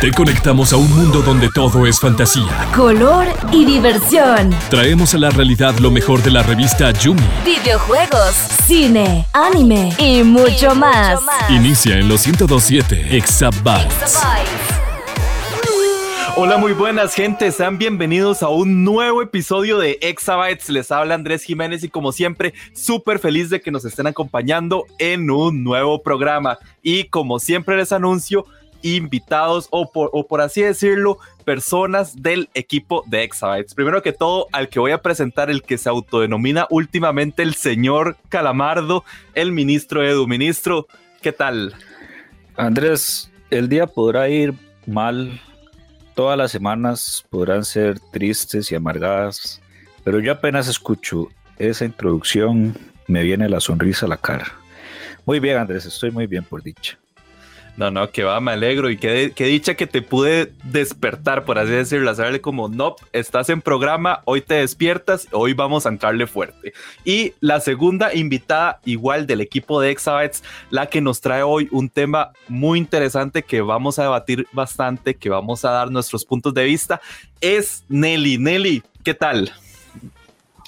Te conectamos a un mundo donde todo es fantasía, color y diversión. Traemos a la realidad lo mejor de la revista Yumi. Videojuegos, cine, anime y mucho, más. Inicia en los 1027 Exabytes. Hola, muy buenas, gente. Sean bienvenidos a un nuevo episodio de Exabytes. Les habla Andrés Jiménez y, como siempre, súper feliz de que nos estén acompañando en un nuevo programa. Y, como siempre, les anuncio invitados o por, así decirlo, personas del equipo de Exabytes. Primero que todo, al que voy a presentar, el que se autodenomina últimamente el señor Calamardo, el ministro Edu. Ministro, ¿qué tal? Andrés, el día podrá ir mal, todas las semanas podrán ser tristes y amargadas, pero yo apenas escucho esa introducción, me viene la sonrisa a la cara. Muy bien, Andrés, estoy muy bien por dicha. No, no, que va, me alegro y qué, dicha que te pude despertar, por así decirlo, hacerle como, no, estás en programa, hoy te despiertas, hoy vamos a entrarle fuerte. Y la segunda invitada, igual del equipo de Exabytes, la que nos trae hoy un tema muy interesante que vamos a debatir bastante, que vamos a dar nuestros puntos de vista, es Nelly. Nelly, ¿qué tal?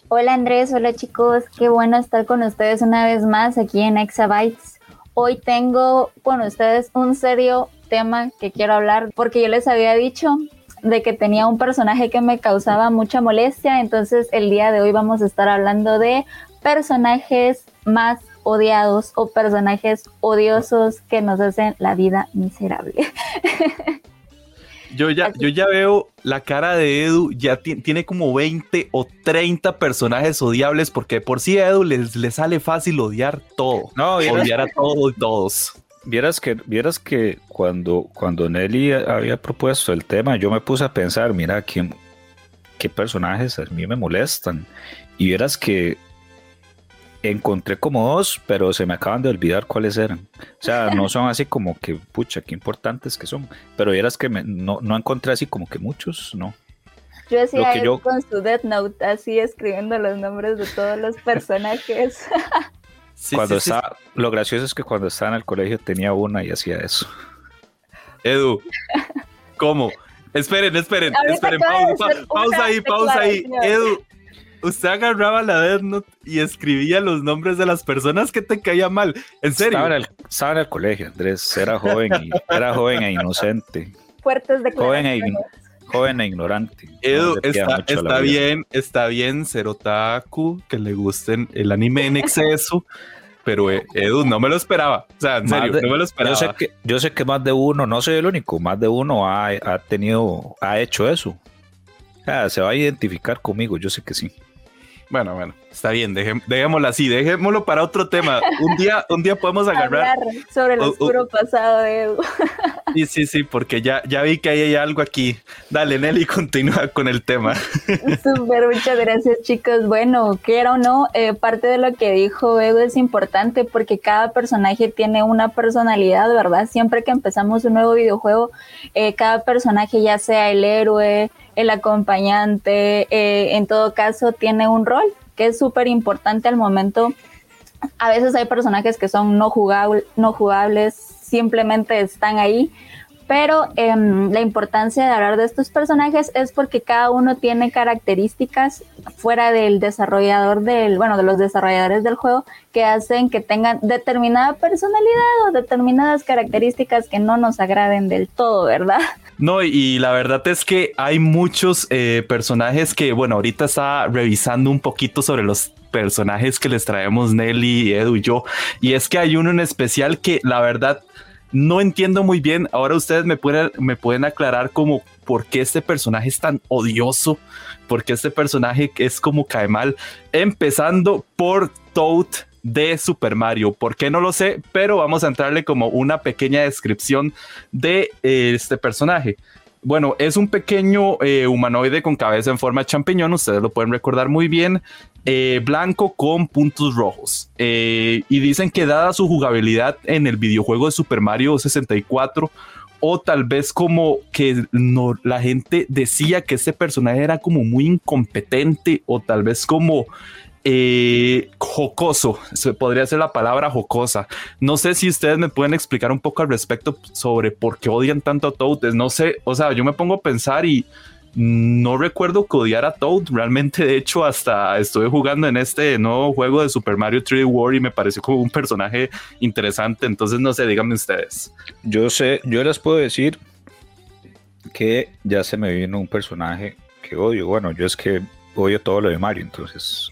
Hola Andrés, hola chicos, qué bueno estar con ustedes una vez más aquí en Exabytes hoy tengo con ustedes un serio tema que quiero hablar porque yo les había dicho de que tenía un personaje que me causaba mucha molestia, entonces el día de hoy vamos a estar hablando de personajes más odiados o personajes odiosos que nos hacen la vida miserable. Yo ya, yo ya veo la cara de Edu, ya tiene como 20 o 30 personajes odiables, porque por sí a Edu le sale fácil odiar todo. No, odiar a todos y todos. Vieras que, vieras que cuando, cuando Nelly había propuesto el tema, yo me puse a pensar, mira, ¿qué, qué personajes a mí me molestan? Y vieras que encontré como dos, pero se me acaban de olvidar cuáles eran. O sea, no son así como que, pucha, qué importantes que son. Pero vieras que no, no encontré así como que muchos, no. Yo decía con su Death Note, así escribiendo los nombres de todos los personajes. cuando está, lo gracioso es que cuando estaba en el colegio tenía una y hacía eso. Edu, ¿cómo? Esperen, esperen, esperen, pausa, pausa ahí, pausa ahí. Edu, usted agarraba la Death Note y escribía los nombres de las personas que te caía mal. En serio. Estaba en el, colegio, Andrés. Era joven, y, era joven e inocente. Fuertes de joven e, joven e ignorante. Edu, está, bien, está bien ser otaku, que le gusten el anime en exceso. pero eh, Edu, no me lo esperaba. O sea, en serio, no me lo esperaba. Yo sé, que, yo sé que más de uno, no soy el único, más de uno ha, ha tenido, ha hecho eso. se va a identificar conmigo, yo sé que sí. Bueno, bueno, está bien, dejémoslo así, dejémoslo para otro tema. Un día, un día podemos agarrar. sobre el oscuro pasado de Edu. Sí, sí, sí, porque ya, ya vi que hay algo aquí. Dale, Nelly, continúa con el tema. Súper, muchas gracias, chicos. Bueno, quiera o no, eh, parte de lo que dijo Edu es importante porque cada personaje tiene una personalidad, ¿verdad? Siempre que empezamos un nuevo videojuego, eh, cada personaje, ya sea el héroe, el acompañante, eh, en todo caso, tiene un rol que es súper importante al momento. A veces hay personajes que son no, no jugables, simplemente están ahí, pero em, la importancia de hablar de estos personajes es porque cada uno tiene características fuera del desarrollador del, bueno, de los desarrolladores del juego que hacen que tengan determinada personalidad o determinadas características que no nos agraden del todo, ¿verdad? No, y la verdad es que hay muchos eh, personajes que, bueno, ahorita está revisando un poquito sobre los personajes que les traemos Nelly, Edu y yo, y es que hay uno en especial que la verdad no entiendo muy bien. Ahora ustedes me pueden, me pueden aclarar como por qué este personaje es tan odioso, por qué este personaje es como cae mal, empezando por Toad de Super Mario. ¿Por qué no lo sé? Pero vamos a entrarle como una pequeña descripción de eh, este personaje. Bueno, es un pequeño eh, humanoide con cabeza en forma de champiñón, ustedes lo pueden recordar muy bien, eh, blanco con puntos rojos. y dicen que dada su jugabilidad en el videojuego de Super Mario 64, o tal vez como que no, la gente decía que este personaje era como muy incompetente, o tal vez como eh, jocoso, se podría ser la palabra jocosa. No sé si ustedes me pueden explicar un poco al respecto sobre por qué odian tanto a Toad. No sé, o sea, yo me pongo a pensar y no recuerdo que odiara a Toad. Realmente, de hecho, hasta estuve jugando en este nuevo juego de Super Mario 3D World y me pareció como un personaje interesante. Entonces, no sé, díganme ustedes. Yo sé, yo les puedo decir que ya se me vino un personaje que odio. Bueno, yo es que odio todo lo de Mario, entonces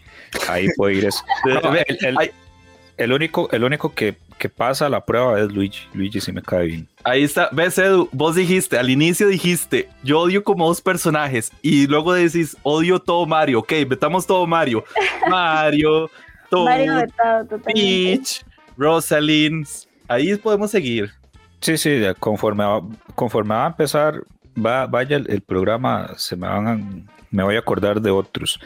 Ahí puede ir eso. el, único, el único que, que, pasa la prueba es Luigi. Luigi sí me cae bien. Ahí está. Ves, Edu, vos dijiste, al inicio dijiste, yo odio como dos personajes. Y luego decís, odio todo Mario. Ok, metamos todo Mario. Mario, todo. Mario Peach, Rosalind. Ahí podemos seguir. Sí, sí, conforme, conforme va a empezar, va, vaya el, el programa, se me van a, me voy a acordar de otros.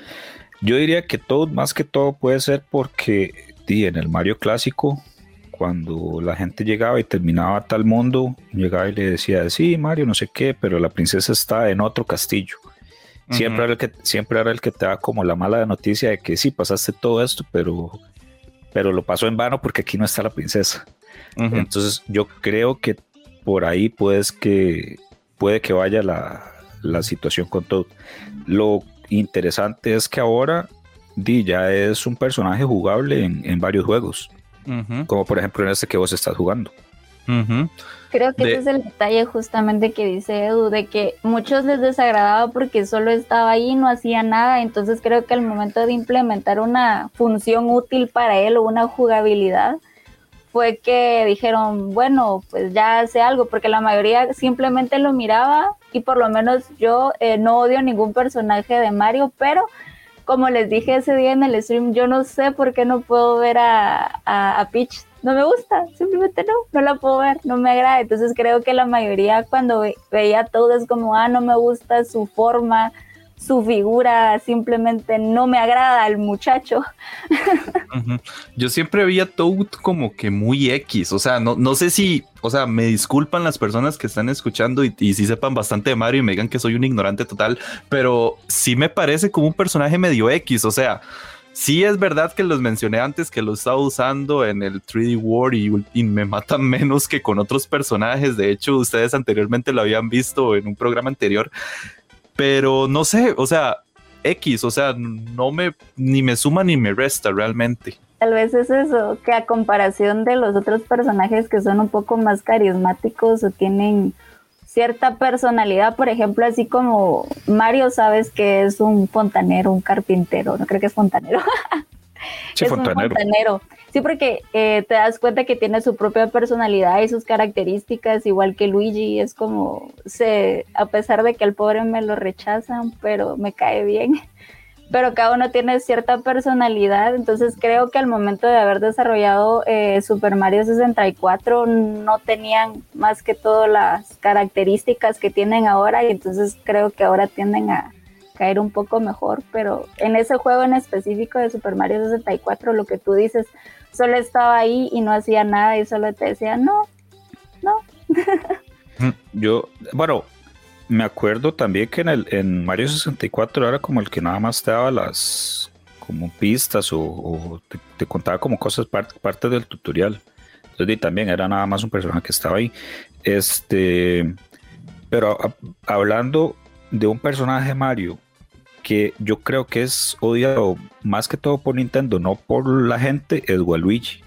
Yo diría que todo, más que todo, puede ser porque en el Mario clásico, cuando la gente llegaba y terminaba tal mundo, llegaba y le decía, sí, Mario, no sé qué, pero la princesa está en otro castillo. Siempre, era el que, siempre era el que te da como la mala noticia de que sí, pasaste todo esto, pero, pero lo pasó en vano porque aquí no está la princesa. Entonces yo creo que por ahí puedes que, puede que vaya la, la situación con todo. Lo interesante es que ahora Di ya es un personaje jugable en, varios juegos, como por ejemplo en este que vos estás jugando. Creo que ese es el detalle justamente que dice Edu, de que muchos les desagradaba porque solo estaba ahí y no hacía nada, entonces creo que al momento de implementar una función útil para él o una jugabilidad, fue que dijeron, bueno, pues ya hace algo, porque la mayoría simplemente lo miraba y por lo menos yo eh, no odio ningún personaje de Mario, pero como les dije ese día en el stream, yo no sé por qué no puedo ver a, a, Peach. No me gusta, simplemente no, no la puedo ver, no me agrada. Entonces creo que la mayoría cuando veía todo es como, ah, no me gusta su forma, su figura simplemente no me agrada al muchacho. Yo siempre vi a Toad como que muy X, o sea, no, no sé si, o sea, me disculpan las personas que están escuchando y, si sepan bastante de Mario y me digan que soy un ignorante total, pero sí me parece como un personaje medio X, o sea, Sí es verdad que los mencioné antes que lo estaba usando en el 3D War y, y, me matan menos que con otros personajes. De hecho, ustedes anteriormente lo habían visto en un programa anterior pero no sé, o sea, X, o sea, no me ni me suma ni me resta realmente. Tal vez es eso, que a comparación de los otros personajes que son un poco más carismáticos o tienen cierta personalidad, por ejemplo, así como Mario, sabes que es un fontanero, un carpintero, no creo que es fontanero. Sí, es fontanero. Un fontanero. Sí, porque eh, te das cuenta que tiene su propia personalidad y sus características, igual que Luigi, es como, se, a pesar de que el pobre me lo rechazan, pero me cae bien. Pero cada uno tiene cierta personalidad, entonces creo que al momento de haber desarrollado eh, Super Mario 64 no tenían más que todas las características que tienen ahora y entonces creo que ahora tienden a, caer un poco mejor, pero en ese juego en específico de Super Mario 64, lo que tú dices, solo estaba ahí y no hacía nada y solo te decía, no, no. Mm, yo, bueno, me acuerdo también que en, el, en Mario 64 era como el que nada más te daba las como pistas o, te, contaba como cosas parte, del tutorial. Entonces también era nada más un personaje que estaba ahí. Este, pero hablando de un personaje Mario que yo creo que es odiado más que todo por Nintendo, no por la gente, es Waluigi.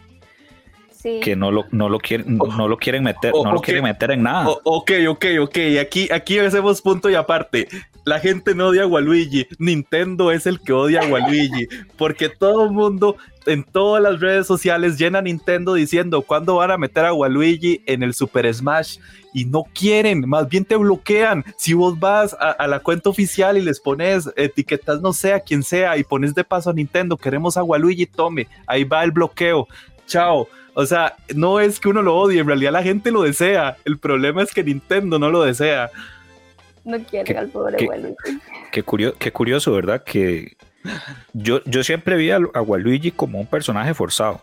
Que no lo, no lo quieren, no, lo quieren meter, no lo quieren meter en nada. ok, ok, ok. Aquí, aquí hacemos punto y aparte. La gente no odia a Waluigi. Nintendo es el que odia a Waluigi. Porque todo el mundo en todas las redes sociales llena Nintendo diciendo cuándo van a meter a Waluigi en el Super Smash y no quieren, más bien te bloquean. Si vos vas a, la cuenta oficial y les pones etiquetas, no sé, a quien sea, y pones de paso a Nintendo, queremos a Waluigi, tome, ahí va el bloqueo. Chao. O sea, no es que uno lo odie, en realidad la gente lo desea. El problema es que Nintendo no lo desea. No quiere al pobre Waluigi. Qué, curioso, qué curioso, ¿verdad? Que yo, yo siempre vi a, a Waluigi como un personaje forzado.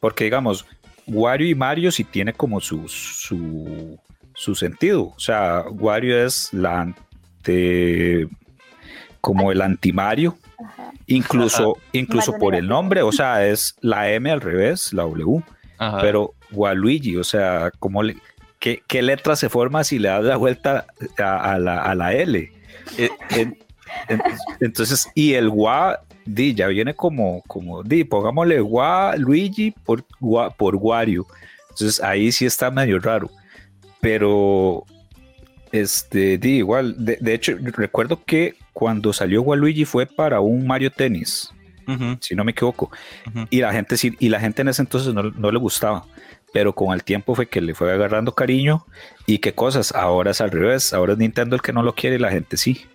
Porque, digamos, Wario y Mario sí tiene como su, su, sentido. O sea, Wario es la ante, como el anti-Mario Incluso, incluso por el nombre, o sea, es la M al revés, la W. Ajá. Pero Waluigi, o sea, ¿cómo le, qué, letra se forma si le das la vuelta a, la, a la L? En- entonces, y el Wa, di, ya viene como, como, di, pongámosle Wa Luigi por, Wa- por Wario. Entonces ahí sí está medio raro. Pero, este, di, igual, de, de hecho, recuerdo que cuando salió Waluigi fue para un Mario Tennis Si no me equivoco. Y la gente sí, y la gente en ese entonces no, no le gustaba. Pero con el tiempo fue que le fue agarrando cariño y qué cosas. Ahora es al revés. Ahora es Nintendo el que no lo quiere y la gente sí.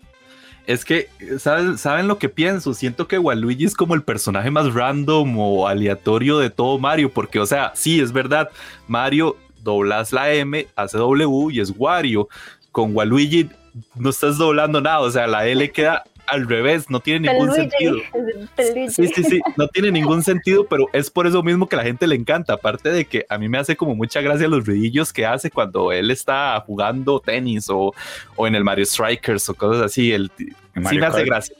Es que, ¿saben, ¿saben lo que pienso? Siento que Waluigi es como el personaje más random o aleatorio de todo Mario, porque, o sea, sí, es verdad, Mario doblas la M, hace W y es Wario. Con Waluigi no estás doblando nada, o sea, la L queda al revés, no tiene ningún Peluigi, sentido. Peluigi. Sí, sí, sí, no tiene ningún sentido, pero es por eso mismo que la gente le encanta. Aparte de que a mí me hace como mucha gracia los ruidillos que hace cuando él está jugando tenis o, o en el Mario Strikers o cosas así. El, sí Mario me hace Kart. gracia.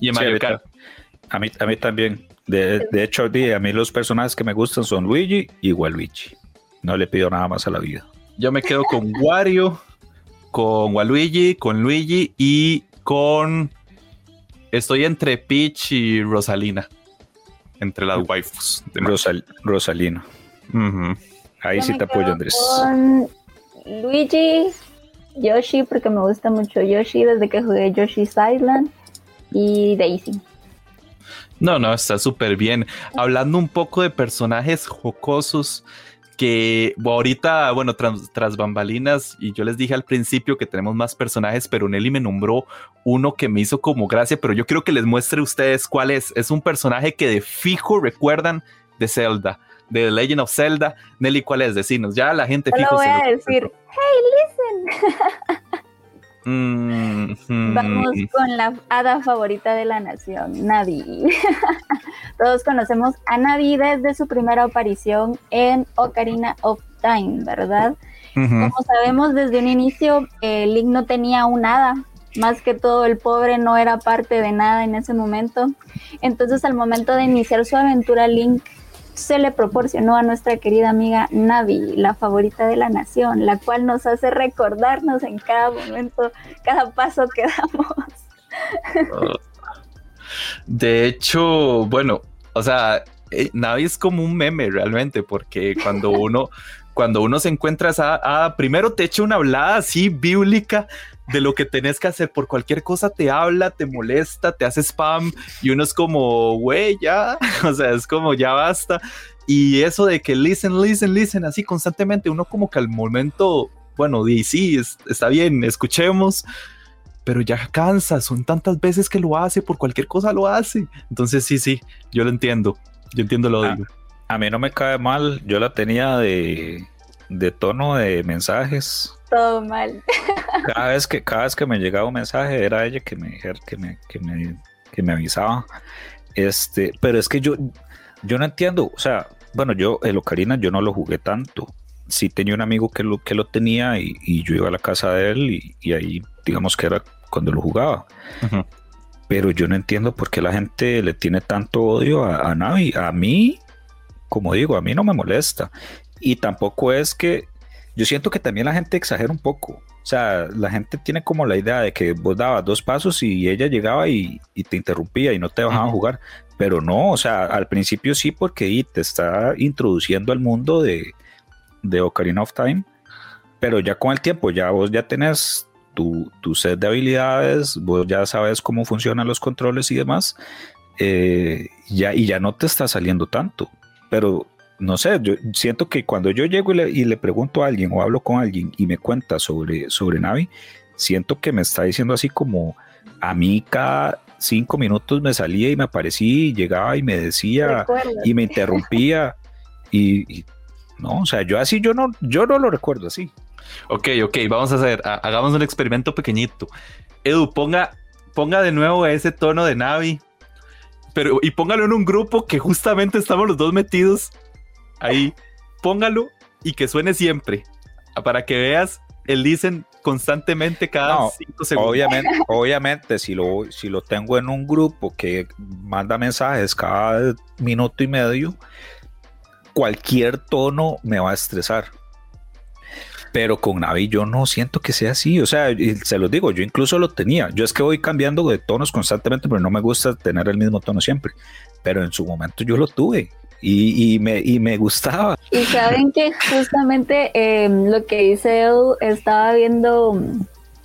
Y en Sí, Mario mí Kart. A mí, a mí también. De, de hecho, a mí los personajes que me gustan son Luigi y Waluigi. No le pido nada más a la vida. Yo me quedo con Wario, con Waluigi, con Luigi y con. Estoy entre Peach y Rosalina. Entre las waifus. de. Rosal- Rosalino. Ujú. Ahí Yo sí te apoyo, Andrés. Con Luigi, Yoshi, porque me gusta mucho Yoshi desde que jugué Yoshi's Island y Daisy. No, no, está súper bien. Hablando un poco de personajes jocosos que ahorita, bueno, tras, tras bambalinas, y yo les dije al principio que tenemos más personajes, pero Nelly me nombró uno que me hizo como gracia, pero yo quiero que les muestre a ustedes cuál es. Es un personaje que de fijo recuerdan de Zelda, de The Legend of Zelda. Nelly, ¿cuál es? Decinos, ya la gente fijo voy se a lo- decir, hey, listen. Mm, mm, Vamos con la hada favorita de la nación, Navi. Todos conocemos a Navi desde su primera aparición en Ocarina of Time, ¿verdad? Como sabemos desde un inicio, eh, Link no tenía un hada. Más que todo, el pobre no era parte de nada en ese momento. Entonces, al momento de iniciar su aventura, Link se le proporcionó a nuestra querida amiga Navi, la favorita de la nación, la cual nos hace recordarnos en cada momento, cada paso que damos. De hecho, bueno, o sea, eh, Navi es como un meme realmente, porque cuando uno, cuando uno se encuentra esa hada, primero te echa una hablada así bíblica de lo que tenés que hacer. Por cualquier cosa te habla, te molesta, te hace spam y uno es como, güey, ya, o sea, es como ya basta. Y eso de que listen, listen, listen, así constantemente, uno como que al momento, bueno, di sí, es- está bien, escuchemos, pero ya cansa, son tantas veces que lo hace, por cualquier cosa lo hace. Entonces sí, sí, yo lo entiendo, yo entiendo lo Ah. digo. A mí no me cae mal. Yo la tenía de, de tono de mensajes. Todo mal. Cada vez que, cada vez que me llegaba un mensaje era ella que me, dijera- que me, que me, que me avisaba. Este, pero es que yo, yo no entiendo. O sea, bueno, yo el Ocarina yo no lo jugué tanto. Sí tenía un amigo que lo, que lo tenía y, y yo iba a la casa de él y, y ahí digamos que era cuando lo jugaba. Pero yo no entiendo por qué la gente le tiene tanto odio a, a Navi. A mí, como digo, a mí no me molesta. Y tampoco es que yo siento que también la gente exagera un poco. O sea, la gente tiene como la idea de que vos dabas dos pasos y ella llegaba y, y te interrumpía y no te dejaban jugar. Pero no, o sea, al principio sí, porque te está introduciendo al mundo de, de Ocarina of Time. Pero ya con el tiempo, ya vos ya tenés tu, tu set de habilidades, vos ya sabes cómo funcionan los controles y demás, eh, ya, y ya no te está saliendo tanto. Pero no sé, yo siento que cuando yo llego y le, y le pregunto a alguien o hablo con alguien y me cuenta sobre, sobre Navi, siento que me está diciendo así como a mí cada cinco minutos me salía y me aparecía y llegaba y me decía Recuerda. y me interrumpía y, y no, o sea, yo así yo no, yo no lo recuerdo así. Ok, ok, vamos a hacer, ha- hagamos un experimento pequeñito. Edu, ponga, ponga de nuevo ese tono de Navi, pero y póngalo en un grupo que justamente estamos los dos metidos ahí. Póngalo y que suene siempre, para que veas el listen constantemente cada No, cinco segundos. Obviamente, obviamente si, lo, si lo tengo en un grupo que manda mensajes cada minuto y medio, cualquier tono me va a estresar. Pero con Navi yo no siento que sea así. O sea, se los digo, yo incluso lo tenía. Yo es que voy cambiando de tonos constantemente, pero no me gusta tener el mismo tono siempre. Pero en su momento yo lo tuve y, y me, y me gustaba. Y saben que justamente eh, lo que dice Edu, estaba viendo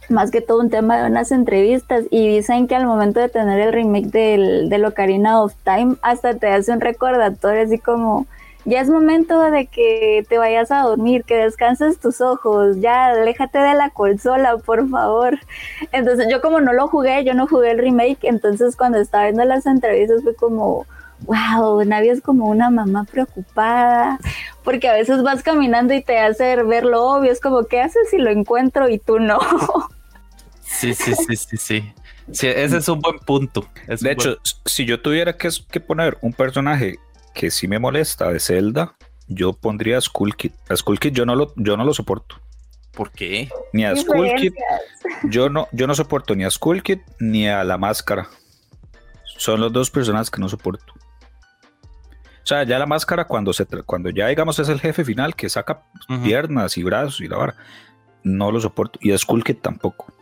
más que todo un tema de unas entrevistas y dicen que al momento de tener el remake del, del Ocarina of Time, hasta te hace un recordatorio así como, ya es momento de que te vayas a dormir, que descanses tus ojos, ya aléjate de la consola, por favor. Entonces yo como no lo jugué, yo no jugué el remake, entonces cuando estaba viendo las entrevistas fue como wow, Navi es como una mamá preocupada, porque a veces vas caminando y te hace ver lo obvio, es como, ¿qué haces si lo encuentro y tú no? Sí, sí, sí, sí, sí. Sí, ese es un buen punto. Es De hecho, si yo tuviera que, que poner un personaje que sí me molesta de Zelda, yo pondría a Skull Kid. A Skull Kid yo no lo, yo no lo soporto. ¿Por qué? Ni a Skull Kid, yo no, yo no soporto ni a Skull Kid ni a la máscara. Son los dos personajes que no soporto. O sea, ya la máscara cuando se cuando ya digamos es el jefe final que saca piernas y brazos y la vara, no lo soporto. Y a Skull Kid tampoco.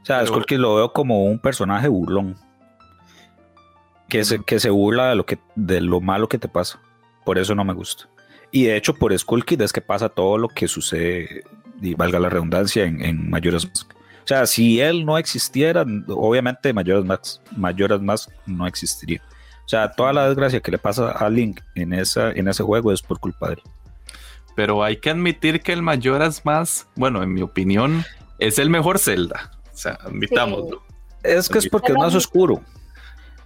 O sea, Skull Kid lo veo como un personaje burlón. Que se, que se burla de lo, que, de lo malo que te pasa. Por eso no me gusta. Y de hecho, por Skull Kid es que pasa todo lo que sucede, y valga la redundancia, en, en Majora's Mask. O sea, si él no existiera, obviamente Majora's Mask, Majora's Mask no existiría. O sea, toda la desgracia que le pasa a Link en, esa, en ese juego es por culpa de él. Pero hay que admitir que el Majora's más, bueno, en mi opinión, es el mejor Zelda. O sea, admitámoslo. Es que es porque es más oscuro.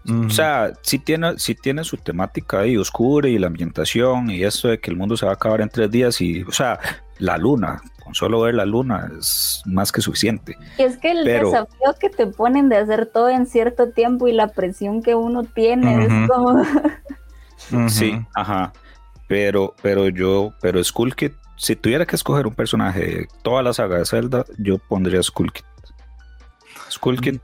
O sea, sí tiene, sí tiene su temática ahí oscura y la ambientación y esto de que el mundo se va a acabar en tres días y, o sea, la luna, con solo ver la luna es más que suficiente. Y es que el Pero- desafío que te ponen de hacer todo en cierto tiempo y la presión que uno tiene es como... Sí, ajá. Pero, pero yo, pero Skull Kid, si tuviera que escoger un personaje de toda la saga de Zelda, yo pondría Skull Kid. Skull Kid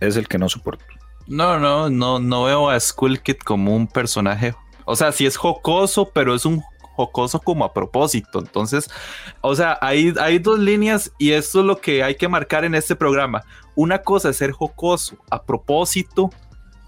es el que no soporto. No, no, no, no veo a Skull Kid como un personaje. O sea, sí es jocoso, pero es un jocoso como a propósito. Entonces, o sea, hay, hay dos líneas y esto es lo que hay que marcar en este programa. Una cosa es ser jocoso a propósito,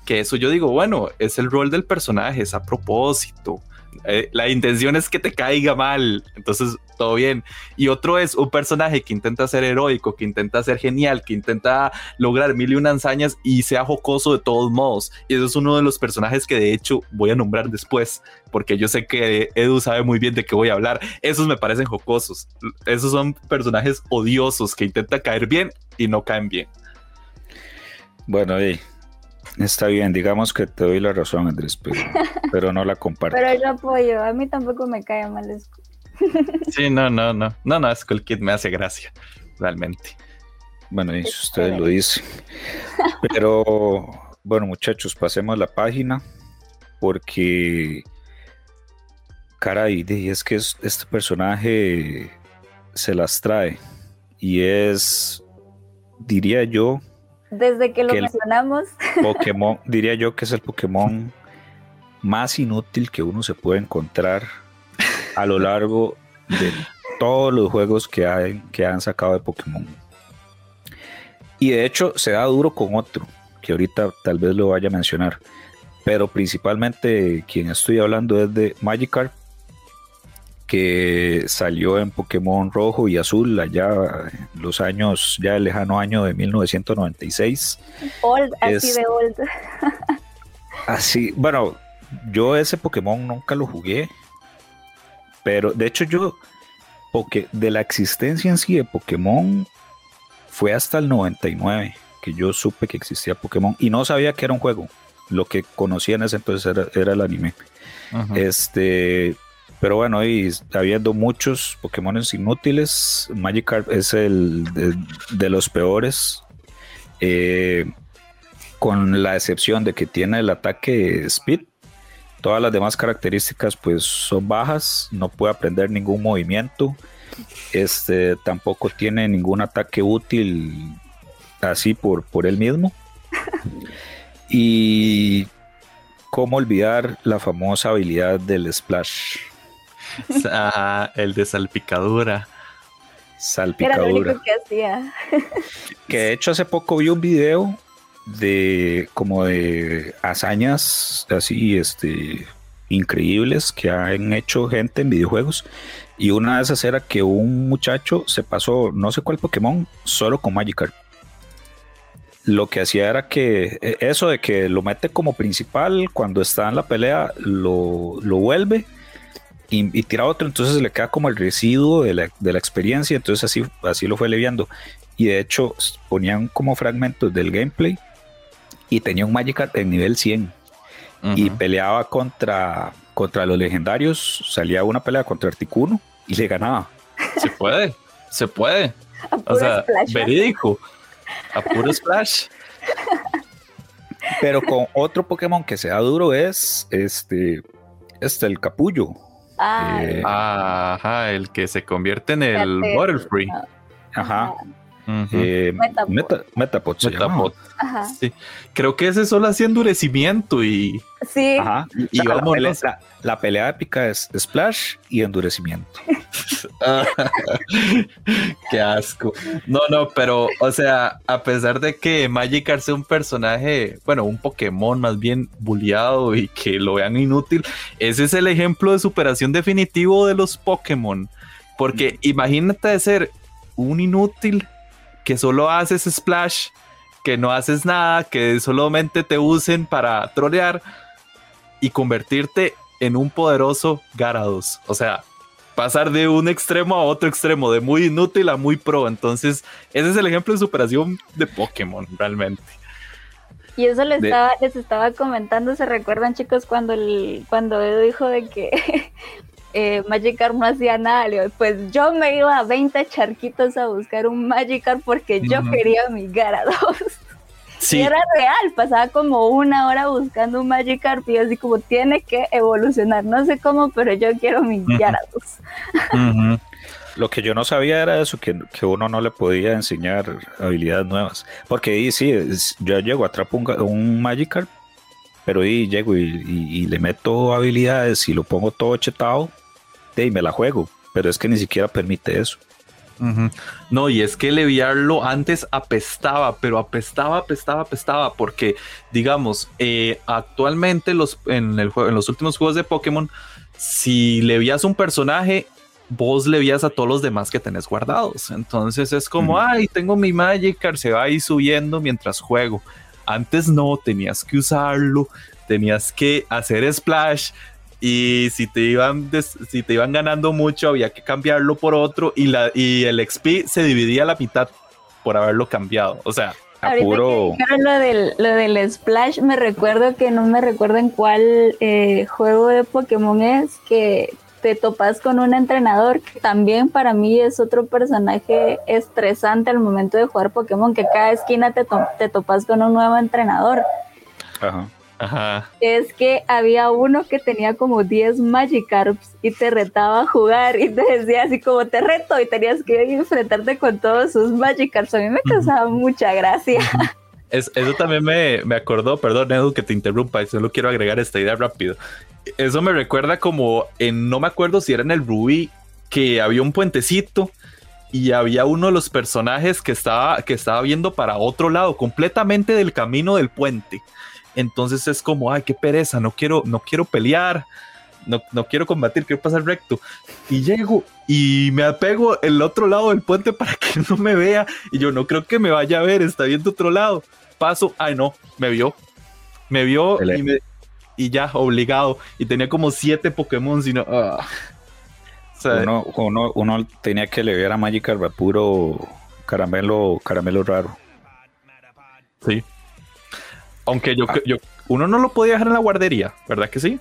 que eso yo digo, bueno, es el rol del personaje, es a propósito. Eh, la intención es que te caiga mal, entonces todo bien. Y otro es un personaje que intenta ser heroico, que intenta ser genial, que intenta lograr mil y una hazañas y sea jocoso de todos modos. Y eso es uno de los personajes que de hecho voy a nombrar después, porque yo sé que Edu sabe muy bien de qué voy a hablar. Esos me parecen jocosos. Esos son personajes odiosos que intentan caer bien y no caen bien. Bueno, y está bien, digamos que te doy la razón, Andrés, pero, pero no la comparto. Pero yo apoyo, a mí tampoco me cae mal eso. Sí, no, no, no. No, no, Skull Kid me hace gracia, realmente. Bueno, y si ustedes lo dicen. Pero bueno, muchachos, pasemos la página porque, caray, es que es- este personaje se las trae y es, diría yo, Desde que lo Que mencionamos, Pokémon, diría yo que es el Pokémon más inútil que uno se puede encontrar a lo largo de todos los juegos que, hay, que han sacado de Pokémon. Y de hecho se da duro con otro, que ahorita tal vez lo vaya a mencionar. Pero principalmente quien estoy hablando es de Magikarp, que salió en Pokémon Rojo y Azul allá en los años, ya el lejano año de 1996. old, así de old. Así, bueno, yo ese Pokémon nunca lo jugué, pero de hecho yo, porque de la existencia en sí de Pokémon fue hasta el 99 que yo supe que existía Pokémon y no sabía que era un juego. Lo que conocía en ese entonces era, era el anime. Este, pero bueno, y habiendo muchos Pokémon inútiles, Magikarp es el de, de los peores. eh, con la excepción de que tiene el ataque Speed. Todas las demás características pues son bajas, no puede aprender ningún movimiento. Este tampoco tiene ningún ataque útil así por, por él mismo. Y cómo olvidar la famosa habilidad del splash. Ajá, el de salpicadura. Era lo Salpicadura. único que hacía. Que de hecho hace poco vi un video de como de hazañas así este increíbles que han hecho gente en videojuegos y una de esas era que un muchacho se pasó no sé cuál Pokémon solo con Magikarp. Lo que hacía era que eh, eso de que lo mete como principal cuando está en la pelea lo, lo vuelve y, y tira otro, entonces le queda como el residuo de la, de la experiencia, entonces así, así lo fue leviando. Y de hecho ponían como fragmentos del gameplay y tenía un Magikarp en nivel 100 y peleaba contra, contra los legendarios, salía una pelea contra Articuno y le ganaba. Se puede, se puede. A O sea, splash. verídico. A puro splash. Pero con otro Pokémon que sea duro es este, este el capullo. Ay, eh, Ajá, el que se convierte en el. Butterfree. Ajá. Ujú. eh, Metapod. Meta- Metapod se llama. Metapod. ajá. Sí. Creo que ese solo hacía endurecimiento y, Sí, Ajá. y la, vámonos. pelea, la- la pelea épica es Splash y endurecimiento. Qué asco. No, no, pero, o sea, a pesar de que Magikarp sea un personaje, bueno, un Pokémon más bien bulleado y que lo vean inútil, ese es el ejemplo de superación definitivo de los Pokémon. Porque imagínate de ser un inútil que solo haces splash, que no haces nada, que solamente te usen para trolear y convertirte en un poderoso Garados. O sea, pasar de un extremo a otro extremo, de muy inútil a muy pro. Entonces, ese es el ejemplo de superación de Pokémon, realmente. y eso les De- estaba, les estaba comentando, ¿se recuerdan chicos cuando el, cuando Edu dijo de que eh, Magikarp no hacía nada? Le digo, pues yo me iba a 20 charquitos a buscar un Magikarp porque yo quería mi Gyarados. Sí, Y era real, pasaba como una hora buscando un Magikarp y así como tiene que evolucionar, no sé cómo, pero yo quiero mi Ujú. Gyarados. Lo que yo no sabía era eso, que, que uno no le podía enseñar habilidades nuevas. Porque ahí sí, es- yo llego, atrapo un, un Magikarp, pero llego y, y- y le meto habilidades y lo pongo todo chetado y me la juego. Pero es que ni siquiera permite eso. No, y es que leviarlo antes apestaba, pero apestaba, apestaba, apestaba, porque, digamos, eh, actualmente los, en, el juego, en los últimos juegos de Pokémon, si levías un personaje, vos le vías a todos los demás que tenés guardados. Entonces es como, Ujú. ay, tengo mi Magikarp, se va ahí subiendo mientras juego. Antes no, tenías que usarlo, tenías que hacer splash y si te iban, des- si te iban ganando mucho había que cambiarlo por otro y, la, y el XP se dividía a la mitad por haberlo cambiado. O sea, A Ahorita puro, que dijeron lo del, lo del Splash, me recuerdo que no me recuerdo en cuál eh, juego de Pokémon es que te topas con un entrenador que también para mí es otro personaje estresante al momento de jugar Pokémon, que cada esquina te, to- te topas con un nuevo entrenador. ajá. Ajá. Es que había uno que tenía como 10 Magikarps y te retaba a jugar y te decía así como te reto y tenías que enfrentarte con todos sus Magikarps. A mí me causaba mucha gracia. Es- eso también me, me acordó, perdón Edu que te interrumpa, y solo quiero agregar esta idea rápido. Eso me recuerda como en, no me acuerdo si era en el Rubí, que había un puentecito y había uno de los personajes que estaba, que estaba viendo para otro lado, completamente del camino del puente. Entonces es como, ay, qué pereza, no quiero, no quiero pelear, no, no quiero combatir, quiero pasar recto. Y llego y me apego el otro lado del puente para que no me vea. Y yo no creo que me vaya a ver, está viendo otro lado. Paso, ay no, me vio. Me vio y, me- y ya, obligado. Y tenía como siete Pokémon, sino... O sea, Uno, uno, uno tenía que leer a Magikarp puro caramelo, caramelo raro. sí. Aunque yo, yo, uno no lo podía dejar en la guardería, ¿verdad que sí?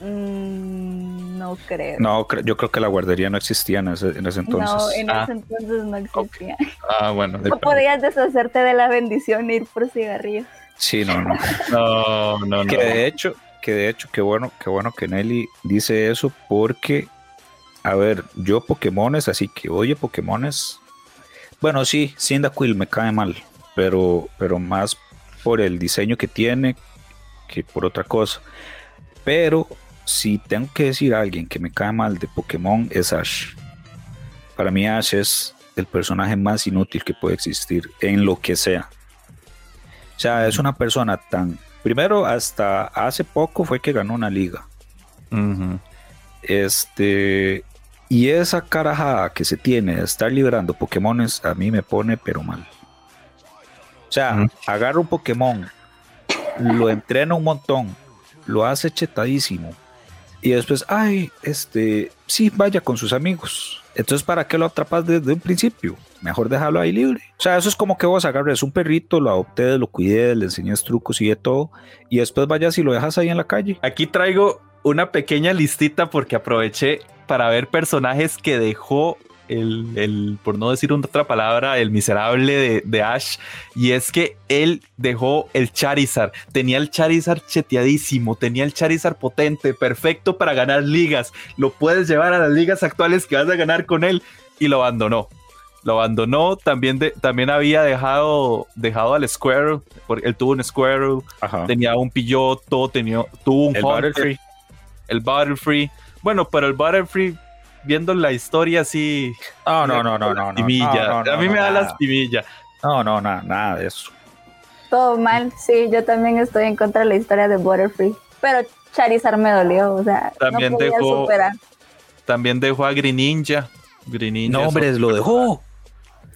Mm, no creo. No, cre- yo creo que la guardería no existía en ese, en ese entonces. No, en Ah. ese entonces no existía. Ah, bueno. No podías deshacerte de la bendición e ir por cigarrillos. Sí, no, no. No, no, no. que de hecho, que de hecho, qué bueno, qué bueno que Nelly dice eso porque a ver, yo Pokémones, así que oye Pokémones. Bueno, sí, Cyndaquil me cae mal, pero, pero más por el diseño que tiene que por otra cosa. Pero si tengo que decir a alguien que me cae mal de Pokémon es Ash. Para mí Ash es el personaje más inútil que puede existir en lo que sea. O sea, es una persona tan... Primero, hasta hace poco fue que ganó una liga. Este... Y esa carajada que se tiene de estar liberando Pokémones a mí me pone pero mal. O sea, agarra un Pokémon, lo entrena un montón, lo hace chetadísimo. Y después, ay, este, sí, vaya con sus amigos. Entonces, ¿para qué lo atrapas desde un principio? Mejor dejarlo ahí libre. O sea, eso es como que vos agarres un perrito, lo adoptes, lo cuides, le enseñes trucos y de todo, y después vayas y lo dejas ahí en la calle. Aquí traigo una pequeña listita porque aproveché para ver personajes que dejó el, por no decir otra palabra, el miserable de, Ash. Y es que él dejó el Charizard. Tenía el Charizard cheteadísimo, tenía el Charizard potente, perfecto para ganar ligas. Lo puedes llevar a las ligas actuales que vas a ganar con él. Y lo abandonó. Lo abandonó. También, también había dejado, dejado al Squirrel. Porque él tuvo un Squirrel. Tenía un Pilloto. Tenía, tuvo un el El Butterfree. Bueno, pero el Butterfree viendo la historia así. No, no, no, no, no. a mí me da lastimilla. No, no, nada, nada de eso. Todo mal, sí, yo también estoy en contra de la historia de Butterfree. Pero Charizard me dolió, o sea, también no dejó, También dejó a Greninja. Greninja no, hombre, lo dejó.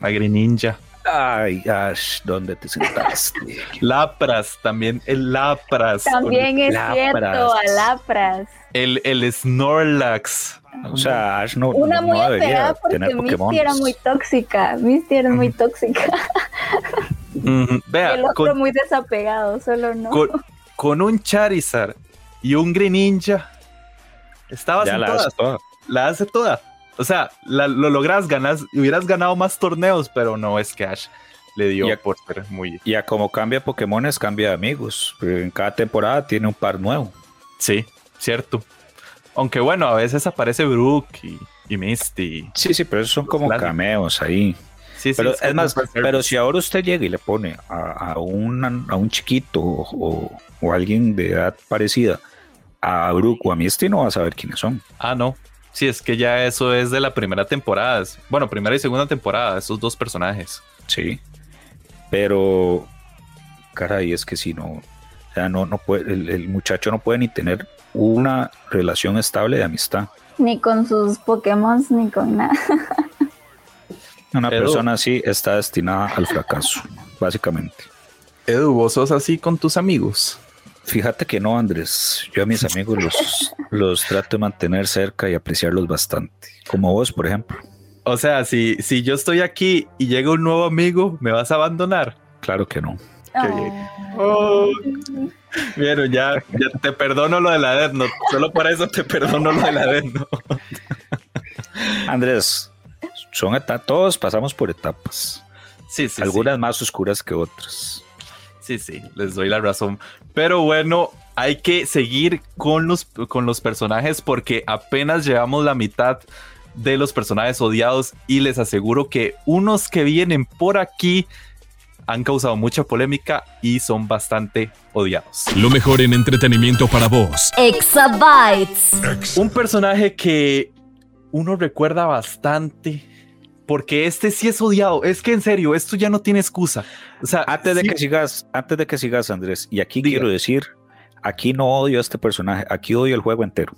A Greninja. Ay, Ash, ¿dónde te sentaste? Lapras, también el Lapras. También es cierto, a Lapras. El, el Snorlax. O sea, Ash no, Una no, muy no debería porque tener Misty era muy tóxica. Misty era muy tóxica. Vea, el otro muy desapegado, solo no. Con, un Charizard y un Greninja, estabas ya en la todas. hace toda. La hace toda. O sea, lo logras ganar, hubieras ganado más torneos, pero no es que Ash le dio Ya- por ser muy. Y a como cambia Pokémones, cambia de amigos. Pero en cada temporada tiene un par nuevo. Sí, cierto. Aunque bueno, a veces aparece Brook y, y Misty. Sí, sí, pero esos son como cameos ahí. Sí, sí, Pero es más, pero si ahora usted llega y le pone a, a, un, a un chiquito o, o- alguien de edad parecida a Brook o a Misty, no va a saber quiénes son. Ah, no. Sí, es que ya eso es de la primera temporada. Bueno, primera y segunda temporada, esos dos personajes. Sí. Pero, caray, es que si no, o sea, no, no puede, el, el muchacho no puede ni tener una relación estable de amistad. Ni con sus Pokémon, ni con nada. Una persona así está destinada al fracaso, básicamente. Edu, vos sos así con tus amigos. Fíjate que no, Andrés. Yo a mis amigos los, los trato de mantener cerca y apreciarlos bastante. Como vos, por ejemplo. O sea, si, si yo estoy aquí y llega un nuevo amigo, ¿me vas a abandonar? Claro que no. Qué bien. Oh. Bueno, ya, ya te perdono lo de la Death Note. Solo por eso te perdono lo de la Death Note. Andrés, son etapas, todos pasamos por etapas. Sí, sí. algunas más oscuras que otras. Sí, sí, les doy la razón. Pero bueno, hay que seguir con los, con los personajes porque apenas llevamos la mitad de los personajes odiados y les aseguro que unos que vienen por aquí han causado mucha polémica y son bastante odiados. Lo mejor en entretenimiento para vos. Exabytes. Un personaje que uno recuerda bastante porque este sí es odiado. Es que en serio, esto ya no tiene excusa. O sea, Antes de sí- que sigas, antes de que sigas, Andrés, y aquí Diga. quiero decir, aquí no odio a este personaje, aquí odio el juego entero.